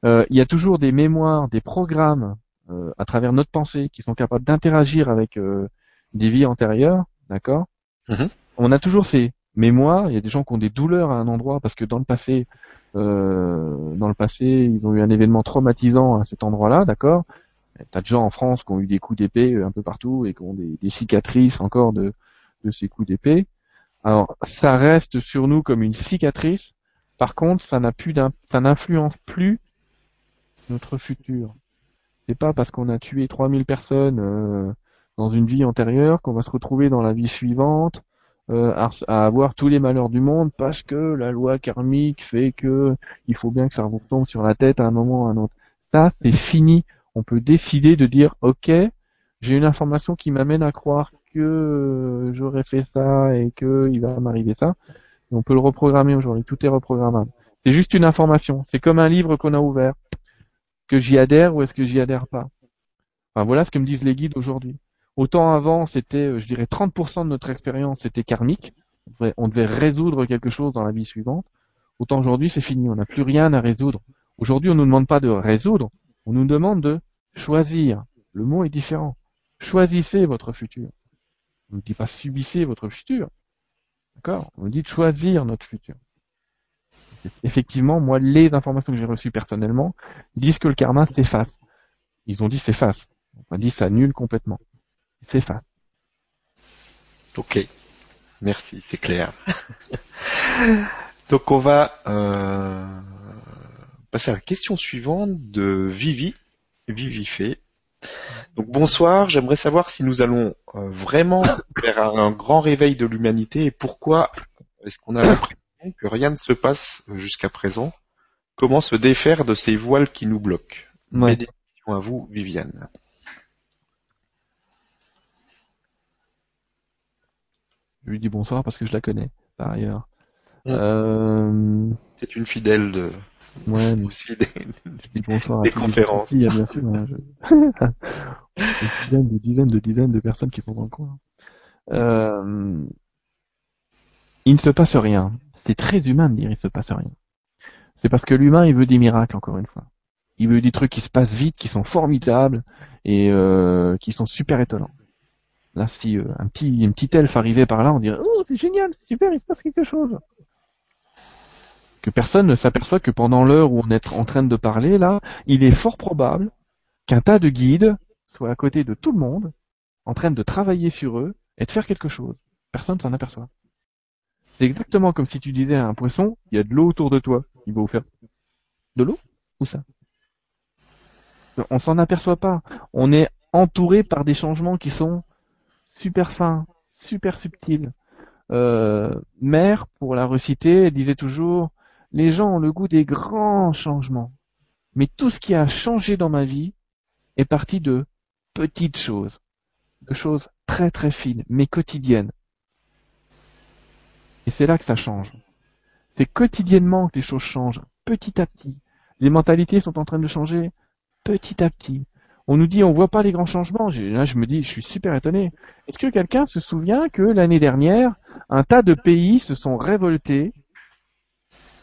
Euh, il y a toujours des mémoires, des programmes euh, à travers notre pensée qui sont capables d'interagir avec euh, des vies antérieures, d'accord Mhm. On a toujours ces mémoires. Il y a des gens qui ont des douleurs à un endroit parce que dans le passé, euh, dans le passé, ils ont eu un événement traumatisant à cet endroit-là, d'accord T'as de gens en France qui ont eu des coups d'épée euh, un peu partout et qui ont des, des cicatrices encore de, de ces coups d'épée. Alors, ça reste sur nous comme une cicatrice. Par contre, ça n'a plus ça n'influence plus notre futur. C'est pas parce qu'on a tué 3000 personnes euh, dans une vie antérieure qu'on va se retrouver dans la vie suivante euh, à, avoir tous les malheurs du monde parce que la loi karmique fait que il faut bien que ça vous tombe sur la tête à un moment ou à un autre. Ça, c'est fini. On peut décider de dire, ok, j'ai une information qui m'amène à croire que euh, j'aurais fait ça et que il va m'arriver ça. Et on peut le reprogrammer aujourd'hui. Tout est reprogrammable. C'est juste une information. C'est comme un livre qu'on a ouvert. Que j'y adhère ou est-ce que j'y adhère pas? Enfin, voilà ce que me disent les guides aujourd'hui. Autant avant, c'était, euh, je dirais, 30% de notre expérience, c'était karmique. On devait, résoudre quelque chose dans la vie suivante. Autant aujourd'hui, c'est fini. On n'a plus rien à résoudre. Aujourd'hui, on nous demande pas de résoudre. On nous demande de choisir. Le mot est différent. Choisissez votre futur. On ne dit pas subissez votre futur. D'accord? On dit de choisir notre futur. Effectivement, moi, les informations que j'ai reçues personnellement disent que le karma s'efface. Ils ont dit s'efface. On dit s'annule complètement. S'efface. Ok, merci, c'est clair. <laughs> Donc on va euh, passer à la question suivante de Vivi, Vivifé. Donc bonsoir, j'aimerais savoir si nous allons euh, vraiment <coughs> vers un grand réveil de l'humanité et pourquoi est-ce qu'on a l'impression que rien ne se passe jusqu'à présent? Comment se défaire de ces voiles qui nous bloquent? Ouais. Mes questions à vous, Viviane. Je lui dis bonsoir parce que je la connais, par ailleurs. Mm. Euh, C'est une fidèle de ouais, mais <laughs> aussi des- je dis bonsoir à Des tous les conférences. petits, bien sûr. hein, je- <laughs> des dizaines, de dizaines, de dizaines de personnes qui sont dans le coin. Euh, il ne se passe rien. C'est très humain de dire il se passe rien. C'est parce que l'humain, il veut des miracles, encore une fois. Il veut des trucs qui se passent vite, qui sont formidables et euh, qui sont super étonnants. Là, si euh, un petit un elfe arrivait par là, on dirait oh c'est génial, c'est super, il se passe quelque chose. Que personne ne s'aperçoit que pendant l'heure où on est en train de parler là, il est fort probable qu'un tas de guides soit à côté de tout le monde, en train de travailler sur eux et de faire quelque chose. Personne s'en aperçoit. C'est exactement comme si tu disais à un poisson, il y a de l'eau autour de toi. Il va vous faire de l'eau Où ça? On s'en aperçoit pas. On est entouré par des changements qui sont super fins, super subtils. Euh, Mère, pour la reciter, disait toujours, les gens ont le goût des grands changements. Mais tout ce qui a changé dans ma vie est parti de petites choses, de choses très très fines, mais quotidiennes. Et c'est là que ça change. C'est quotidiennement que les choses changent, petit à petit. Les mentalités sont en train de changer petit à petit. On nous dit on voit pas les grands changements. Là, je me dis, je suis super étonné. Est-ce que quelqu'un se souvient que l'année dernière, un tas de pays se sont révoltés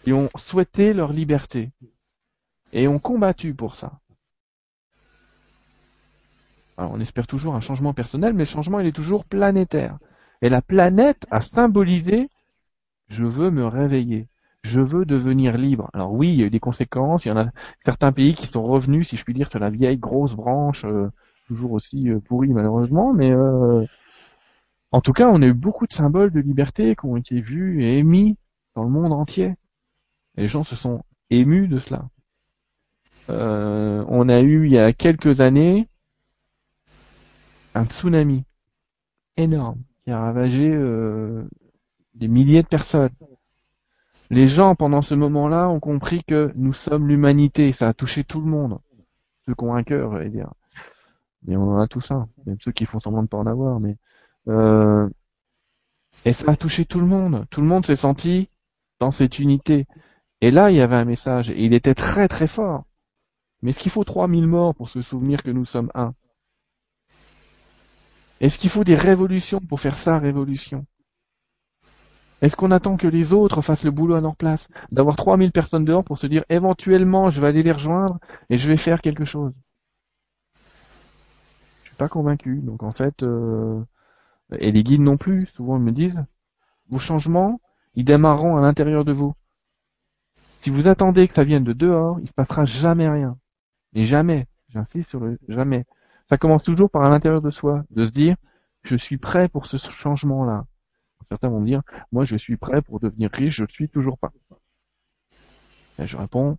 et ont souhaité leur liberté et ont combattu pour ça? On espère toujours un changement personnel, mais le changement, il est toujours planétaire. Et la planète a symbolisé je veux me réveiller. Je veux devenir libre. Alors oui, il y a eu des conséquences. Il y en a certains pays qui sont revenus, si je puis dire, sur la vieille grosse branche, euh, toujours aussi euh, pourrie malheureusement. Mais euh, en tout cas, on a eu beaucoup de symboles de liberté qui ont été vus et émis dans le monde entier. Les gens se sont émus de cela. On a eu il y a quelques années un tsunami énorme qui a ravagé des milliers de personnes. Les gens, pendant ce moment-là, ont compris que nous sommes l'humanité. Ça a touché tout le monde. Ceux qui ont un cœur, j'allais dire. Mais on en a tous un. Même ceux qui font semblant de pas en avoir. Mais euh... Et ça a touché tout le monde. Tout le monde s'est senti dans cette unité. Et là, il y avait un message. Et il était très très fort. Mais est-ce qu'il faut 3000 morts pour se souvenir que nous sommes un? Est-ce qu'il faut des révolutions pour faire sa révolution? Est-ce qu'on attend que les autres fassent le boulot à leur place D'avoir 3000 personnes dehors pour se dire éventuellement je vais aller les rejoindre et je vais faire quelque chose Je suis pas convaincu. Donc en fait, euh, et les guides non plus, souvent ils me disent, vos changements, ils démarreront à l'intérieur de vous. Si vous attendez que ça vienne de dehors, il se passera jamais rien. Et jamais, j'insiste sur le jamais. Ça commence toujours par à l'intérieur de soi, de se dire, je suis prêt pour ce changement-là. Certains vont me dire, moi je suis prêt pour devenir riche, je ne suis toujours pas. Et je réponds,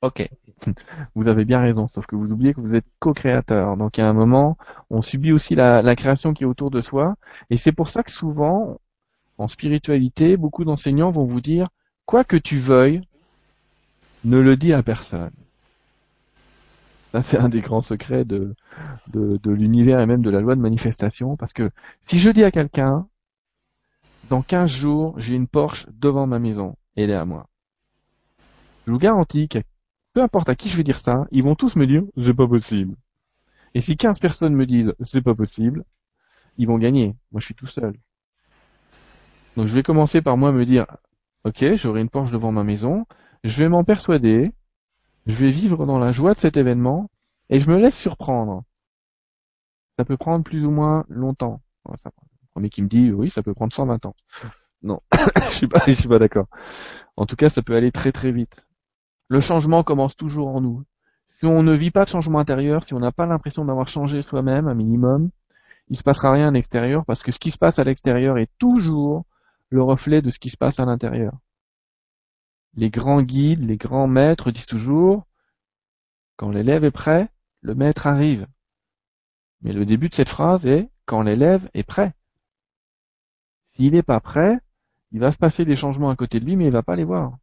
ok, <laughs> vous avez bien raison, sauf que vous oubliez que vous êtes co-créateur. Donc à un moment, on subit aussi la, création qui est autour de soi. Et c'est pour ça que souvent, en spiritualité, beaucoup d'enseignants vont vous dire, quoi que tu veuilles, ne le dis à personne. Ça, c'est un des grands secrets de l'univers et même de la loi de manifestation, parce que si je dis à quelqu'un, dans 15 jours, j'ai une Porsche devant ma maison, elle est à moi. Je vous garantis que peu importe à qui je vais dire ça, ils vont tous me dire, c'est pas possible. Et si 15 personnes me disent, c'est pas possible, ils vont gagner. Moi, je suis tout seul. Donc, je vais commencer par moi me dire, ok, j'aurai une Porsche devant ma maison, je vais m'en persuader, je vais vivre dans la joie de cet événement, et je me laisse surprendre. Ça peut prendre plus ou moins longtemps. Le premier qui me dit, oui, ça peut prendre 120 ans. Non, <coughs> je suis pas, je suis pas d'accord. En tout cas, ça peut aller très très vite. Le changement commence toujours en nous. Si on ne vit pas de changement intérieur, si on n'a pas l'impression d'avoir changé soi-même un minimum, il se passera rien à l'extérieur parce que ce qui se passe à l'extérieur est toujours le reflet de ce qui se passe à l'intérieur. Les grands guides, les grands maîtres disent toujours, quand l'élève est prêt, le maître arrive. Mais le début de cette phrase est, quand l'élève est prêt. S'il n'est pas prêt, il va se passer des changements à côté de lui, mais il va pas les voir.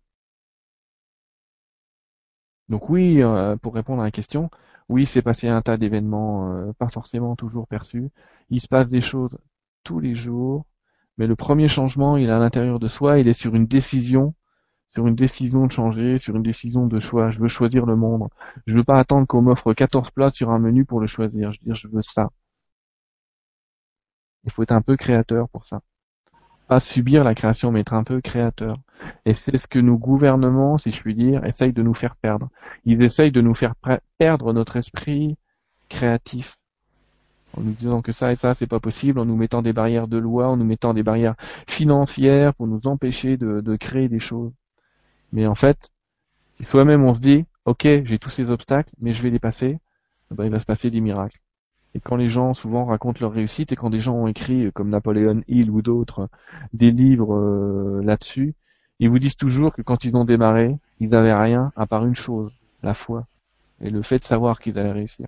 Donc oui, euh, pour répondre à la question, oui, c'est passé un tas d'événements euh, pas forcément toujours perçus. Il se passe des choses tous les jours, mais le premier changement, il est à l'intérieur de soi, il est sur une décision sur une décision de changer, sur une décision de choix. Je veux choisir le monde. Je veux pas attendre qu'on m'offre 14 plats sur un menu pour le choisir. Je veux dire, je veux ça. Il faut être un peu créateur pour ça. Pas subir la création, mais être un peu créateur. Et c'est ce que nos gouvernements, si je puis dire, essayent de nous faire perdre. Ils essayent de nous faire perdre notre esprit créatif. En nous disant que ça et ça, c'est pas possible, en nous mettant des barrières de loi, en nous mettant des barrières financières pour nous empêcher de, de créer des choses. Mais en fait, si soi-même on se dit, ok, j'ai tous ces obstacles, mais je vais les passer, eh ben, il va se passer des miracles. Et quand les gens souvent racontent leur réussite, et quand des gens ont écrit, comme Napoléon Hill ou d'autres, des livres euh, là-dessus, ils vous disent toujours que quand ils ont démarré, ils n'avaient rien à part une chose, la foi, et le fait de savoir qu'ils allaient réussir.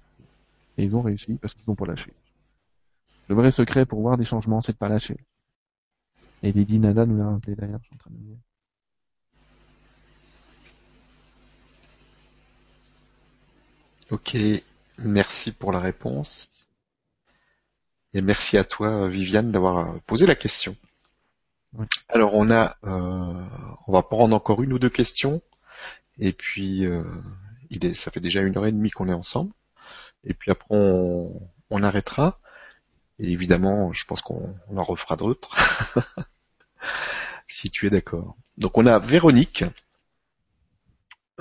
Et ils ont réussi parce qu'ils n'ont pas lâché. Le vrai secret pour voir des changements, c'est de pas lâcher. Et Lady Nada nous l'a rappelé d'ailleurs, je suis en train de dire. Ok, merci pour la réponse. Et merci à toi, Viviane, d'avoir posé la question. Alors on a, euh, on va prendre encore une ou deux questions, et puis euh, il est, ça fait déjà une heure et demie qu'on est ensemble, et puis après on, on arrêtera. Et évidemment, je pense qu'on en refera d'autres, <laughs> si tu es d'accord. Donc on a Véronique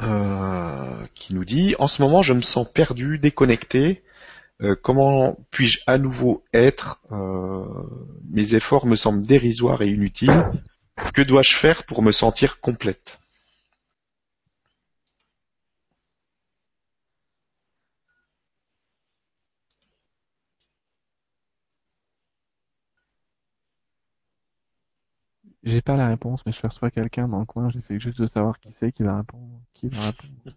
euh, qui nous dit en ce moment je me sens perdu, déconnecté. Euh, comment puis-je à nouveau être euh, Mes efforts me semblent dérisoires et inutiles. Que dois-je faire pour me sentir complète? J'ai pas la réponse, mais je perçois quelqu'un dans le coin, j'essaie juste de savoir qui c'est qui va répondre. Qui va répondre. <laughs>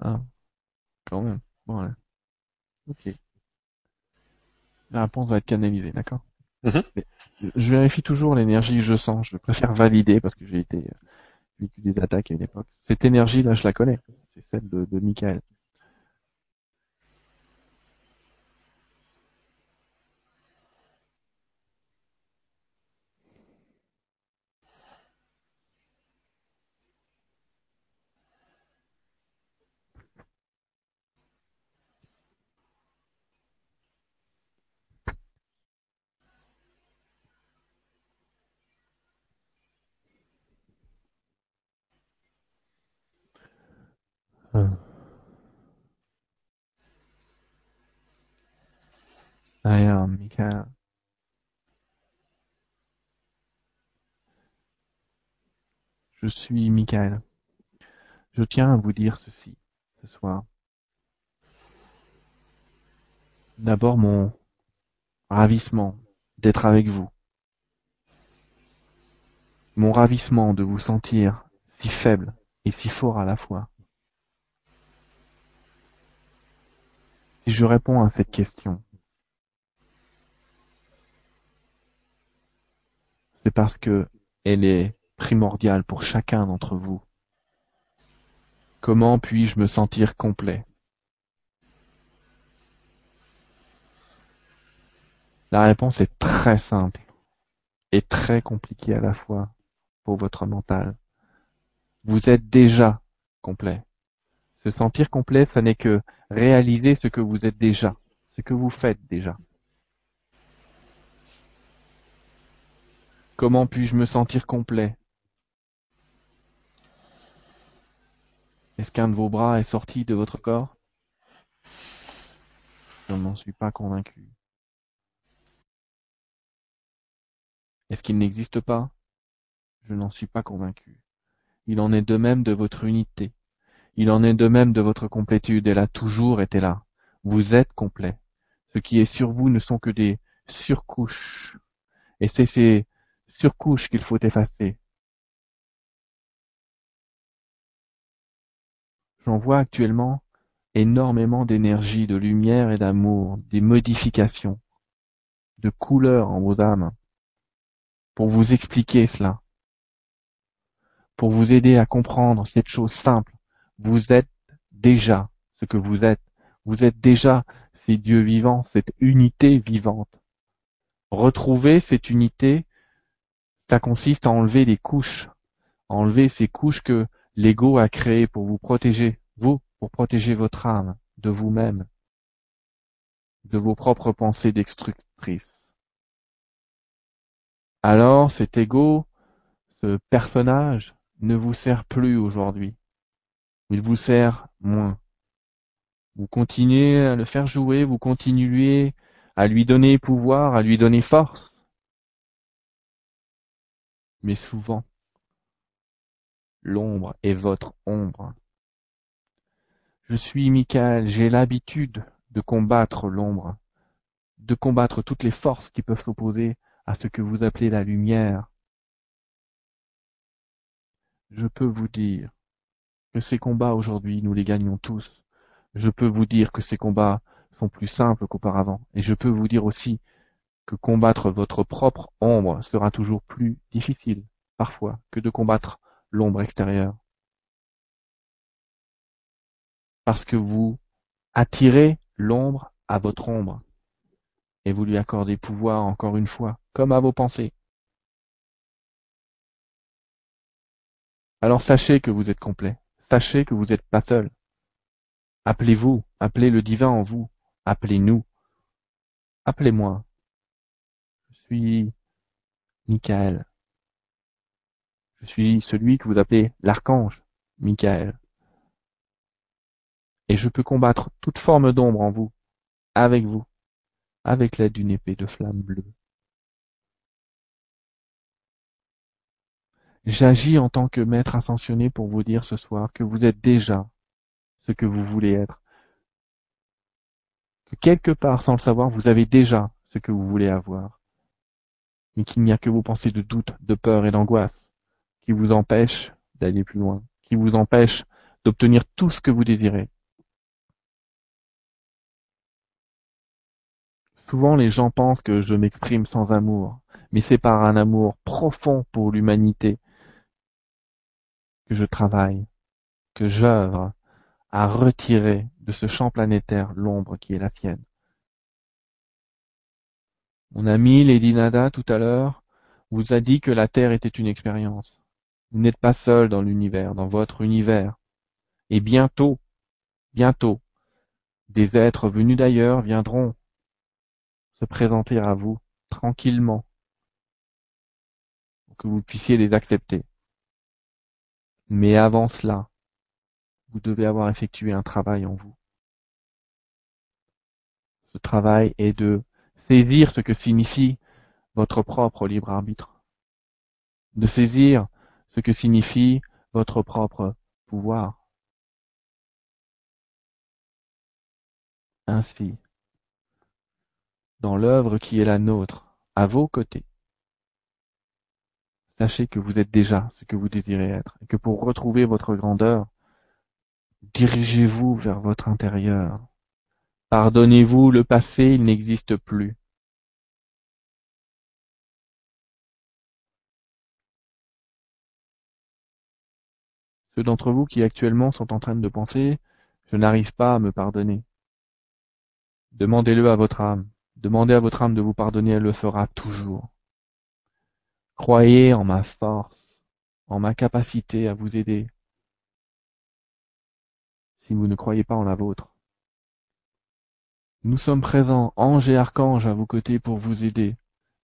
Ah, quand même. Bon, ouais. Ok. La réponse va être canalisée, d'accord? Mhm. Je vérifie toujours l'énergie que je sens. Je préfère valider parce que j'ai été euh, vécu des attaques à une époque. Cette énergie-là, je la connais. C'est celle de, de Michael. Je suis Michael. Je tiens à vous dire ceci ce soir. D'abord mon ravissement d'être avec vous. Mon ravissement de vous sentir si faible et si fort à la fois. Si je réponds à cette question, c'est parce que elle est primordiale pour chacun d'entre vous. Comment puis-je me sentir complet? La réponse est très simple et très compliquée à la fois pour votre mental. Vous êtes déjà complet. Se sentir complet, ce n'est que réaliser ce que vous êtes déjà, ce que vous faites déjà. Comment puis-je me sentir complet? Est-ce qu'un de vos bras est sorti de votre corps? Je n'en suis pas convaincu. Est-ce qu'il n'existe pas? Je n'en suis pas convaincu. Il en est de même de votre unité. Il en est de même de votre complétude. Elle a toujours été là. Vous êtes complet. Ce qui est sur vous ne sont que des surcouches. Et c'est ces surcouches qu'il faut effacer. J'en vois actuellement énormément d'énergie, de lumière et d'amour, des modifications, de couleurs en vos âmes, pour vous expliquer cela, pour vous aider à comprendre cette chose simple. Vous êtes déjà ce que vous êtes. Vous êtes déjà ces dieux vivants, cette unité vivante. Retrouver cette unité, ça consiste à enlever les couches, enlever ces couches que l'ego a créées pour vous protéger, vous, pour protéger votre âme de vous-même, de vos propres pensées destructrices. Alors cet ego, ce personnage, ne vous sert plus aujourd'hui. Il vous sert moins. Vous continuez à le faire jouer, vous continuez à lui donner pouvoir, à lui donner force. Mais souvent, l'ombre est votre ombre. Je suis Michael, j'ai l'habitude de combattre l'ombre, de combattre toutes les forces qui peuvent s'opposer à ce que vous appelez la lumière. Je peux vous dire que ces combats aujourd'hui, nous les gagnons tous. Je peux vous dire que ces combats sont plus simples qu'auparavant. Et je peux vous dire aussi que combattre votre propre ombre sera toujours plus difficile, parfois, que de combattre l'ombre extérieure. Parce que vous attirez l'ombre à votre ombre. Et vous lui accordez pouvoir encore une fois, comme à vos pensées. Alors sachez que vous êtes complet. Sachez que vous n'êtes pas seul. Appelez-vous, appelez le divin en vous, appelez-nous. Appelez-moi. Je suis Michael. Je suis celui que vous appelez l'archange, Michael. Et je peux combattre toute forme d'ombre en vous, avec vous, avec l'aide d'une épée de flamme bleue. J'agis en tant que maître ascensionné pour vous dire ce soir que vous êtes déjà ce que vous voulez être. Que quelque part, sans le savoir, vous avez déjà ce que vous voulez avoir. Mais qu'il n'y a que vos pensées de doute, de peur et d'angoisse qui vous empêchent d'aller plus loin, qui vous empêchent d'obtenir tout ce que vous désirez. Souvent les gens pensent que je m'exprime sans amour, mais c'est par un amour profond pour l'humanité que je travaille, que j'œuvre à retirer de ce champ planétaire l'ombre qui est la sienne. Mon ami Lady Nada tout à l'heure vous a dit que la Terre était une expérience. Vous n'êtes pas seul dans l'univers, dans votre univers. Et bientôt, bientôt, des êtres venus d'ailleurs viendront se présenter à vous tranquillement pour que vous puissiez les accepter. Mais avant cela, vous devez avoir effectué un travail en vous. Ce travail est de saisir ce que signifie votre propre libre arbitre, de saisir ce que signifie votre propre pouvoir. Ainsi, dans l'œuvre qui est la nôtre, à vos côtés, sachez que vous êtes déjà ce que vous désirez être, et que pour retrouver votre grandeur, dirigez-vous vers votre intérieur. Pardonnez-vous le passé, n'existe plus. D'entre vous qui actuellement sont en train de penser Je n'arrive pas à me pardonner. Demandez-le à votre âme. Demandez à votre âme de vous pardonner, elle le fera toujours. Croyez en ma force, en ma capacité à vous aider, si vous ne croyez pas en la vôtre. Nous sommes présents, anges et archanges, à vos côtés pour vous aider.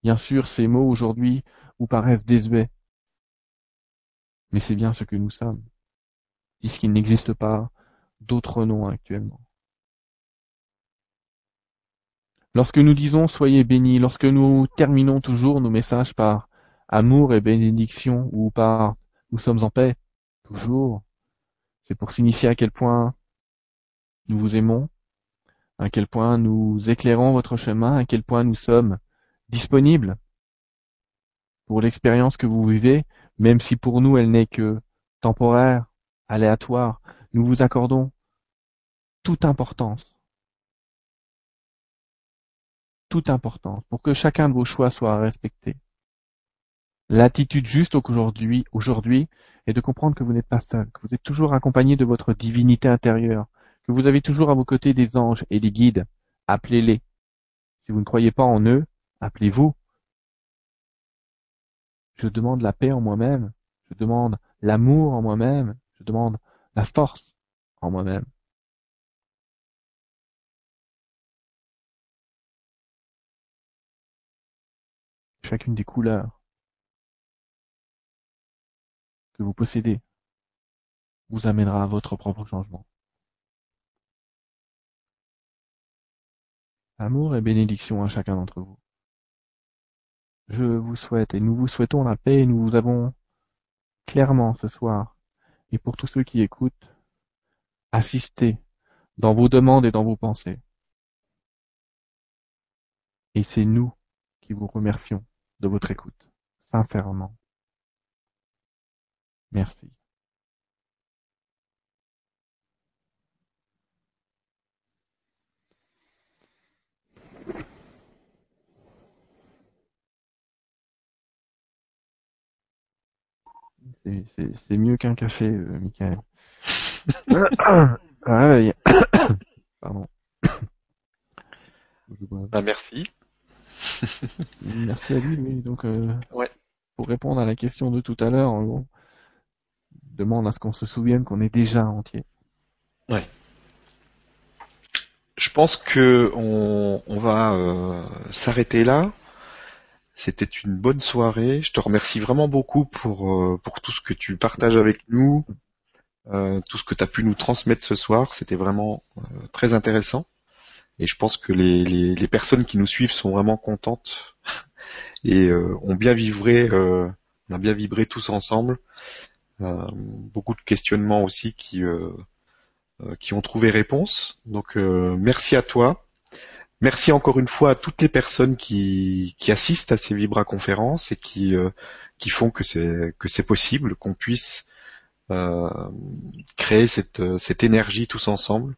Bien sûr, ces mots aujourd'hui vous paraissent désuets, mais c'est bien ce que nous sommes puisqu'il n'existe pas d'autres noms actuellement. Lorsque nous disons soyez bénis, lorsque nous terminons toujours nos messages par amour et bénédiction ou par nous sommes en paix, toujours, c'est pour signifier à quel point nous vous aimons, à quel point nous éclairons votre chemin, à quel point nous sommes disponibles pour l'expérience que vous vivez, même si pour nous elle n'est que temporaire, aléatoire, nous vous accordons toute importance. Toute importance pour que chacun de vos choix soit respecté. L'attitude juste aujourd'hui, aujourd'hui, est de comprendre que vous n'êtes pas seul, que vous êtes toujours accompagné de votre divinité intérieure, que vous avez toujours à vos côtés des anges et des guides. Appelez-les. Si vous ne croyez pas en eux, appelez-vous. Je demande la paix en moi-même. Je demande l'amour en moi-même. Je demande la force en moi-même. Chacune des couleurs que vous possédez vous amènera à votre propre changement. Amour et bénédiction à chacun d'entre vous. Je vous souhaite et nous vous souhaitons la paix et nous vous avons clairement ce soir et pour tous ceux qui écoutent, assistez dans vos demandes et dans vos pensées. Et c'est nous qui vous remercions de votre écoute, sincèrement. Merci. C'est mieux qu'un café, euh, Michael. <laughs> <coughs> ah, <coughs> Pardon. Bah, merci. merci à lui, oui. Donc, euh, ouais. pour répondre à la question de tout à l'heure, on demande à ce qu'on se souvienne qu'on est déjà entier. Ouais. Je pense que on, on va euh, s'arrêter là. C'était une bonne soirée. Je te remercie vraiment beaucoup pour, euh, pour tout ce que tu partages avec nous, euh, tout ce que tu as pu nous transmettre ce soir. C'était vraiment euh, très intéressant. Et je pense que les, les, les, personnes qui nous suivent sont vraiment contentes <laughs> et ont bien vibré, on a bien vibré tous ensemble. beaucoup de questionnements aussi qui, qui ont trouvé réponse. Donc merci à toi. Merci encore une fois à toutes les personnes qui, assistent à ces Vibra conférences et qui, euh, font que c'est possible, qu'on puisse euh, créer cette, cette énergie tous ensemble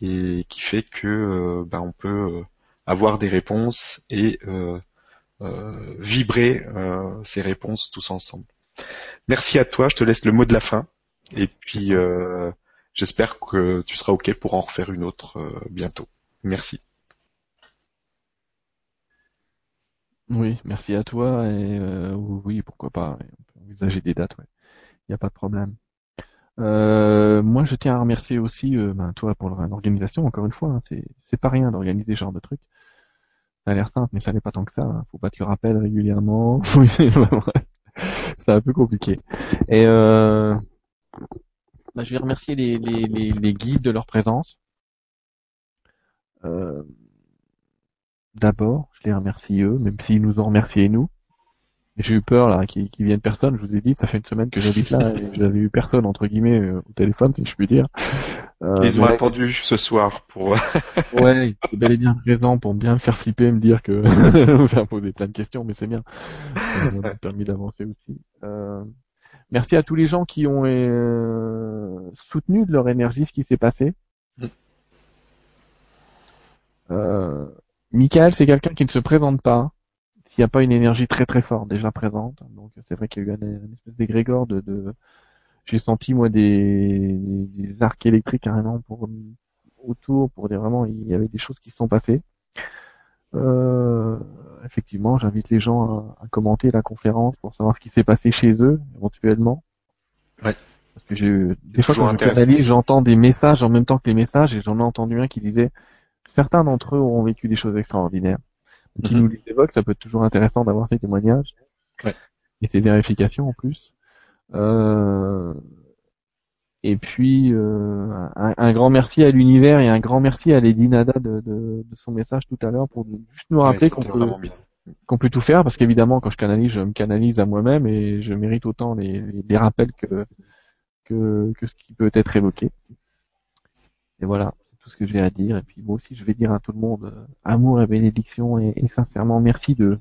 et qui fait que euh, ben, on peut avoir des réponses et vibrer ces réponses tous ensemble. Merci à toi, je te laisse le mot de la fin et puis j'espère que tu seras ok pour en refaire une autre bientôt. Merci. Oui, merci à toi et euh, oui, pourquoi pas. On peut envisager des dates, ouais. Il n'y a pas de problème. Euh, moi, je tiens à remercier aussi euh, ben, toi pour l'organisation. Encore une fois, hein, c'est pas rien d'organiser ce genre de truc. Ça a l'air simple, mais ça n'est pas tant que ça. Hein. Faut pas tu le rappelles régulièrement. <laughs> c'est un peu compliqué. Et bah, je vais remercier les guides de leur présence. Euh, D'abord, je les remercie eux, même s'ils nous ont remercié nous. J'ai eu peur là qu'ils qu viennent personne. Je vous ai dit, ça fait une semaine que j'habite là <laughs> et j'avais eu personne entre guillemets euh, au téléphone, si je puis dire. Euh, Ils ont attendu ce soir pour. <laughs> ouais, ils étaient bel et bien présents pour bien me faire flipper, me dire que <laughs> vous faire poser plein de questions, mais c'est bien. Ça m'a permis d'avancer aussi. Euh... Merci à tous les gens qui ont euh, soutenu de leur énergie ce qui s'est passé. Euh, Michael, c'est quelqu'un qui ne se présente pas s'il n'y a pas une énergie très très forte déjà présente. Donc c'est vrai qu'il y a eu un, espèce d'égrégore de, de... j'ai senti moi des, des, arcs électriques carrément pour autour pour dire vraiment il y avait des choses qui se sont passées. Euh, effectivement, j'invite les gens à, à, commenter la conférence pour savoir ce qui s'est passé chez eux éventuellement. Ouais. Parce que j'ai des fois quand je j'entends des messages en même temps que les messages et j'en ai entendu un qui disait certains d'entre eux ont vécu des choses extraordinaires qui mhm. nous les évoquent. Ça peut être toujours intéressant d'avoir ces témoignages ouais. et ces vérifications en plus. Euh... Et puis euh, un, un, grand merci à l'univers et un grand merci à Lady Nada de, de, de son message tout à l'heure pour juste nous rappeler qu'on peut qu'on peut tout faire parce qu'évidemment quand je canalise je me canalise à moi-même et je mérite autant les, les, rappels que, que que ce qui peut être évoqué. Et voilà ce que j'ai à dire. Et puis moi aussi, je vais dire à tout le monde euh, amour et bénédiction et, sincèrement merci de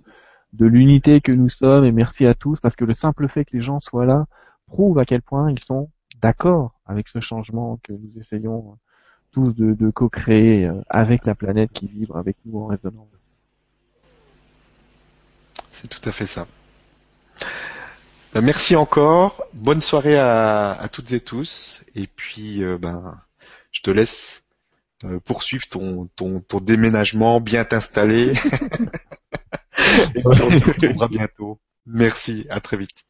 l'unité que nous sommes et merci à tous parce que le simple fait que les gens soient là prouve à quel point ils sont d'accord avec ce changement que nous essayons tous de, co-créer euh, avec la planète qui vibre avec nous en résonance. C'est tout à fait ça. Ben, merci encore. Bonne soirée à, toutes et tous. Et puis, euh, ben, je te laisse euh, poursuivre ton, ton, ton déménagement, bien t'installer. <laughs> Et on se retrouvera bientôt. Merci, à très vite.